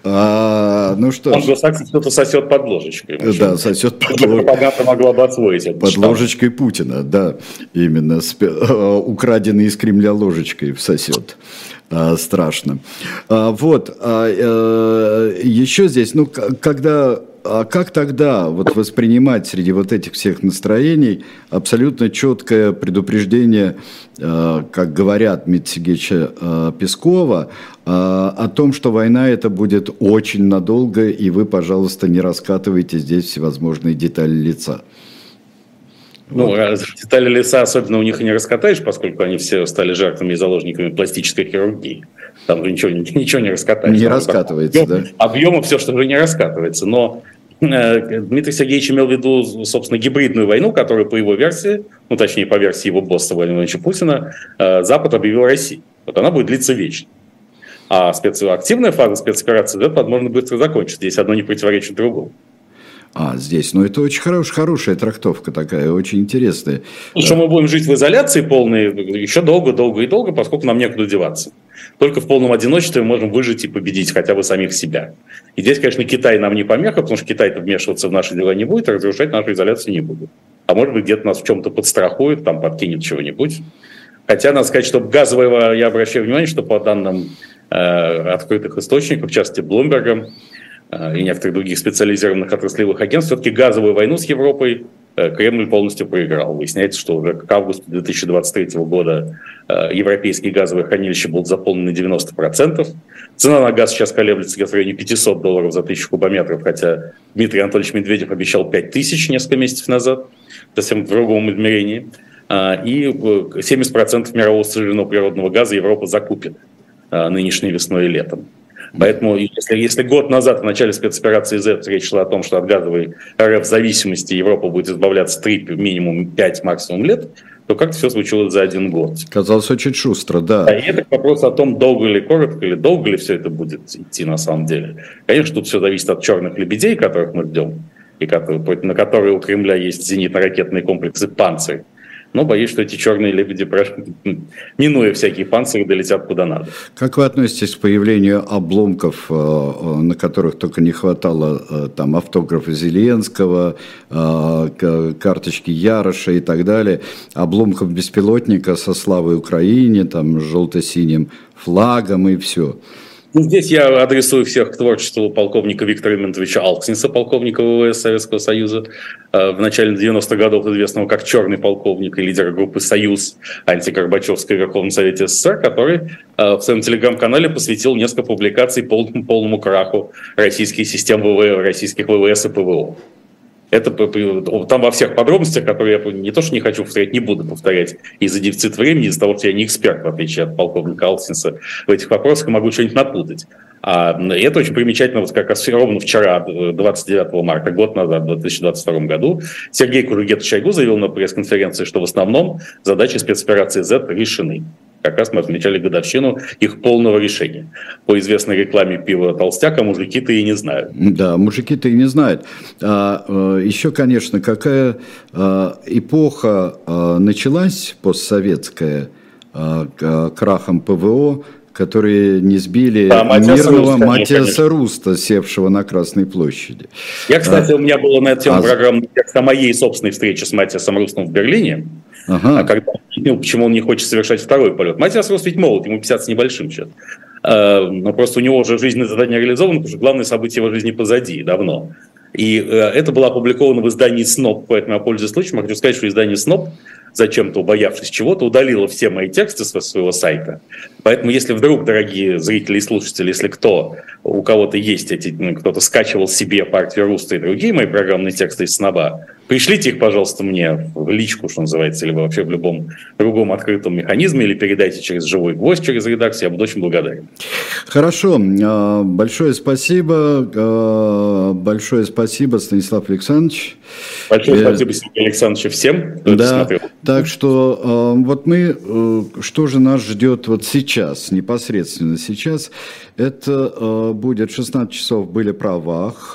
А, ну что Англосаксы кто-то сосет под ложечкой. Да, сосет под ложечкой. Пропаганда могла бы освоить это. Под ложечкой Путина, да, именно. Э, украденный из Кремля ложечкой сосет. А, страшно. А, вот, а, э, еще здесь, ну, когда а как тогда вот воспринимать среди вот этих всех настроений абсолютно четкое предупреждение, э, как говорят Митсигича э, Пескова, э, о том, что война это будет очень надолго, и вы, пожалуйста, не раскатывайте здесь всевозможные детали лица? Ну, вот. детали лица особенно у них и не раскатаешь, поскольку они все стали жертвами и заложниками пластической хирургии. Там же ничего, ничего не раскатаешь. Не раскатывается, объем, да? Объема все, что же не раскатывается. Но Дмитрий Сергеевич имел в виду, собственно, гибридную войну, которую по его версии, ну, точнее, по версии его босса Владимира Владимировича Путина, э, Запад объявил России. Вот она будет длиться вечно. А спецактивная фаза спецоперации, да, возможно, быстро закончится. Здесь одно не противоречит другому. А, здесь, ну это очень хорош, хорошая трактовка такая, очень интересная. Ну, что мы будем жить в изоляции полной еще долго, долго и долго, поскольку нам некуда деваться. Только в полном одиночестве мы можем выжить и победить хотя бы самих себя. И здесь, конечно, Китай нам не помеха, потому что Китай-то вмешиваться в наши дела не будет, а разрушать нашу изоляцию не будет. А может быть, где-то нас в чем-то подстрахует, там подкинет чего-нибудь. Хотя, надо сказать, что газового, я обращаю внимание, что по данным э, открытых источников, в частности, Блумберга, Э, и некоторых других специализированных отраслевых агентств, все-таки газовую войну с Европой э, Кремль полностью проиграл. Выясняется, что уже к августу 2023 года э, европейские газовые хранилища будут заполнены 90%. Цена на газ сейчас колеблется где-то в районе 500 долларов за тысячу кубометров, хотя Дмитрий Анатольевич Медведев обещал 5000 несколько месяцев назад, совсем в другом измерении. И 70% мирового сожженного природного газа Европа закупит нынешней весной и летом. Поэтому если, если год назад, в начале спецоперации Z, речь шла о том, что от газовой РФ зависимости Европа будет избавляться 3, минимум 5, максимум лет, то как-то все случилось за один год. Казалось очень шустро, да. А и это вопрос о том, долго или коротко, или долго ли все это будет идти на самом деле. Конечно, тут все зависит от черных лебедей, которых мы ждем, и которые, на которые у Кремля есть зенитно-ракетные комплексы «Панцирь», но боюсь, что эти черные лебеди, минуя всякие панцири, долетят куда надо. Как вы относитесь к появлению обломков, э, э, на которых только не хватало э, там автографа Зеленского, карточки Яроша и так далее, обломков беспилотника со славой Украине, там желто-синим флагом и все? Ну, здесь я адресую всех к творчеству полковника Виктора Ментовича Алксинса, полковника ВВС Советского Союза, э, в начале 90-х годов известного как черный полковник и лидер группы «Союз» антикорбачевской Верховном Совете СССР, который э, в своем телеграм-канале посвятил несколько публикаций полному, полному краху российских систем ВВ, российских ВВС и ПВО. Это там во всех подробностях, которые я не то, что не хочу повторять, не буду повторять из-за дефицита времени, из-за того, что я не эксперт, в отличие от полковника Алсинса в этих вопросах, могу что-нибудь напутать. А, это очень примечательно, вот как раз ровно вчера, 29 марта, год назад, в 2022 году, Сергей Кургет Шойгу заявил на пресс-конференции, что в основном задачи спецоперации Z решены как раз мы отмечали годовщину их полного решения. По известной рекламе пива «Толстяка» мужики-то и не знают. Да, мужики-то и не знают. А, э, еще, конечно, какая а, эпоха а, началась постсоветская крахом ПВО, которые не сбили да, мирного Руста, Матиаса Руста, севшего на Красной площади. Я, кстати, а, у меня было на эту тему а... программа о моей собственной встрече с Матиасом Рустом в Берлине. Ага. А когда объяснил, почему он не хочет совершать второй полет. Матиас Руст ведь молод, ему 50 с небольшим сейчас. А, но просто у него уже жизненное задание реализовано, потому что главное событие его жизни позади, давно. И э, это было опубликовано в издании СНОП, поэтому я пользуюсь случаем, я хочу сказать, что издание СНОП зачем-то убоявшись чего-то, удалила все мои тексты со своего сайта. Поэтому, если вдруг, дорогие зрители и слушатели, если кто, у кого-то есть эти, ну, кто-то скачивал себе партию Руста и другие мои программные тексты из СНОБа, пришлите их, пожалуйста, мне в личку, что называется, либо вообще в любом другом открытом механизме, или передайте через живой гвоздь, через редакцию, я буду очень благодарен. Хорошо, а, большое спасибо, а, большое спасибо, Станислав Александрович. Большое Я... спасибо, Сергей Александрович, всем, кто да, смотрел. Так что а, вот мы, э, что же нас ждет вот сейчас, непосредственно сейчас, это будет 16 часов были правах,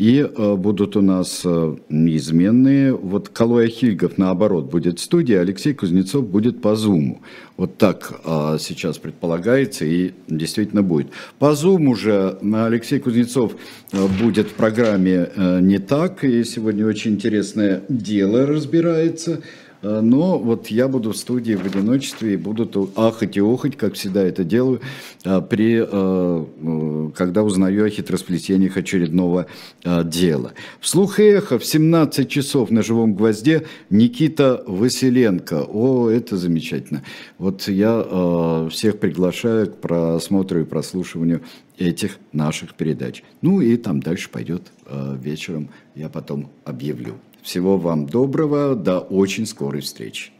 и будут у нас неизменные. Вот Калоя Хильгов, наоборот, будет в студии, Алексей Кузнецов будет по Зуму. Вот так а, сейчас предполагается и действительно будет. По Zoom уже Алексей Кузнецов будет в программе «Не так», и сегодня очень интересное дело разбирается – Э, но вот я буду в студии в одиночестве и буду ахать и охать, как всегда это делаю, э, при, э, когда узнаю о хитросплетениях очередного дела. Вслух и эхо в 17 часов на живом гвозде Никита Василенко. О, это замечательно. Вот я всех приглашаю к просмотру и прослушиванию этих наших передач. Ну и там дальше пойдет вечером, я потом объявлю. Всего вам доброго, до очень скорой встречи.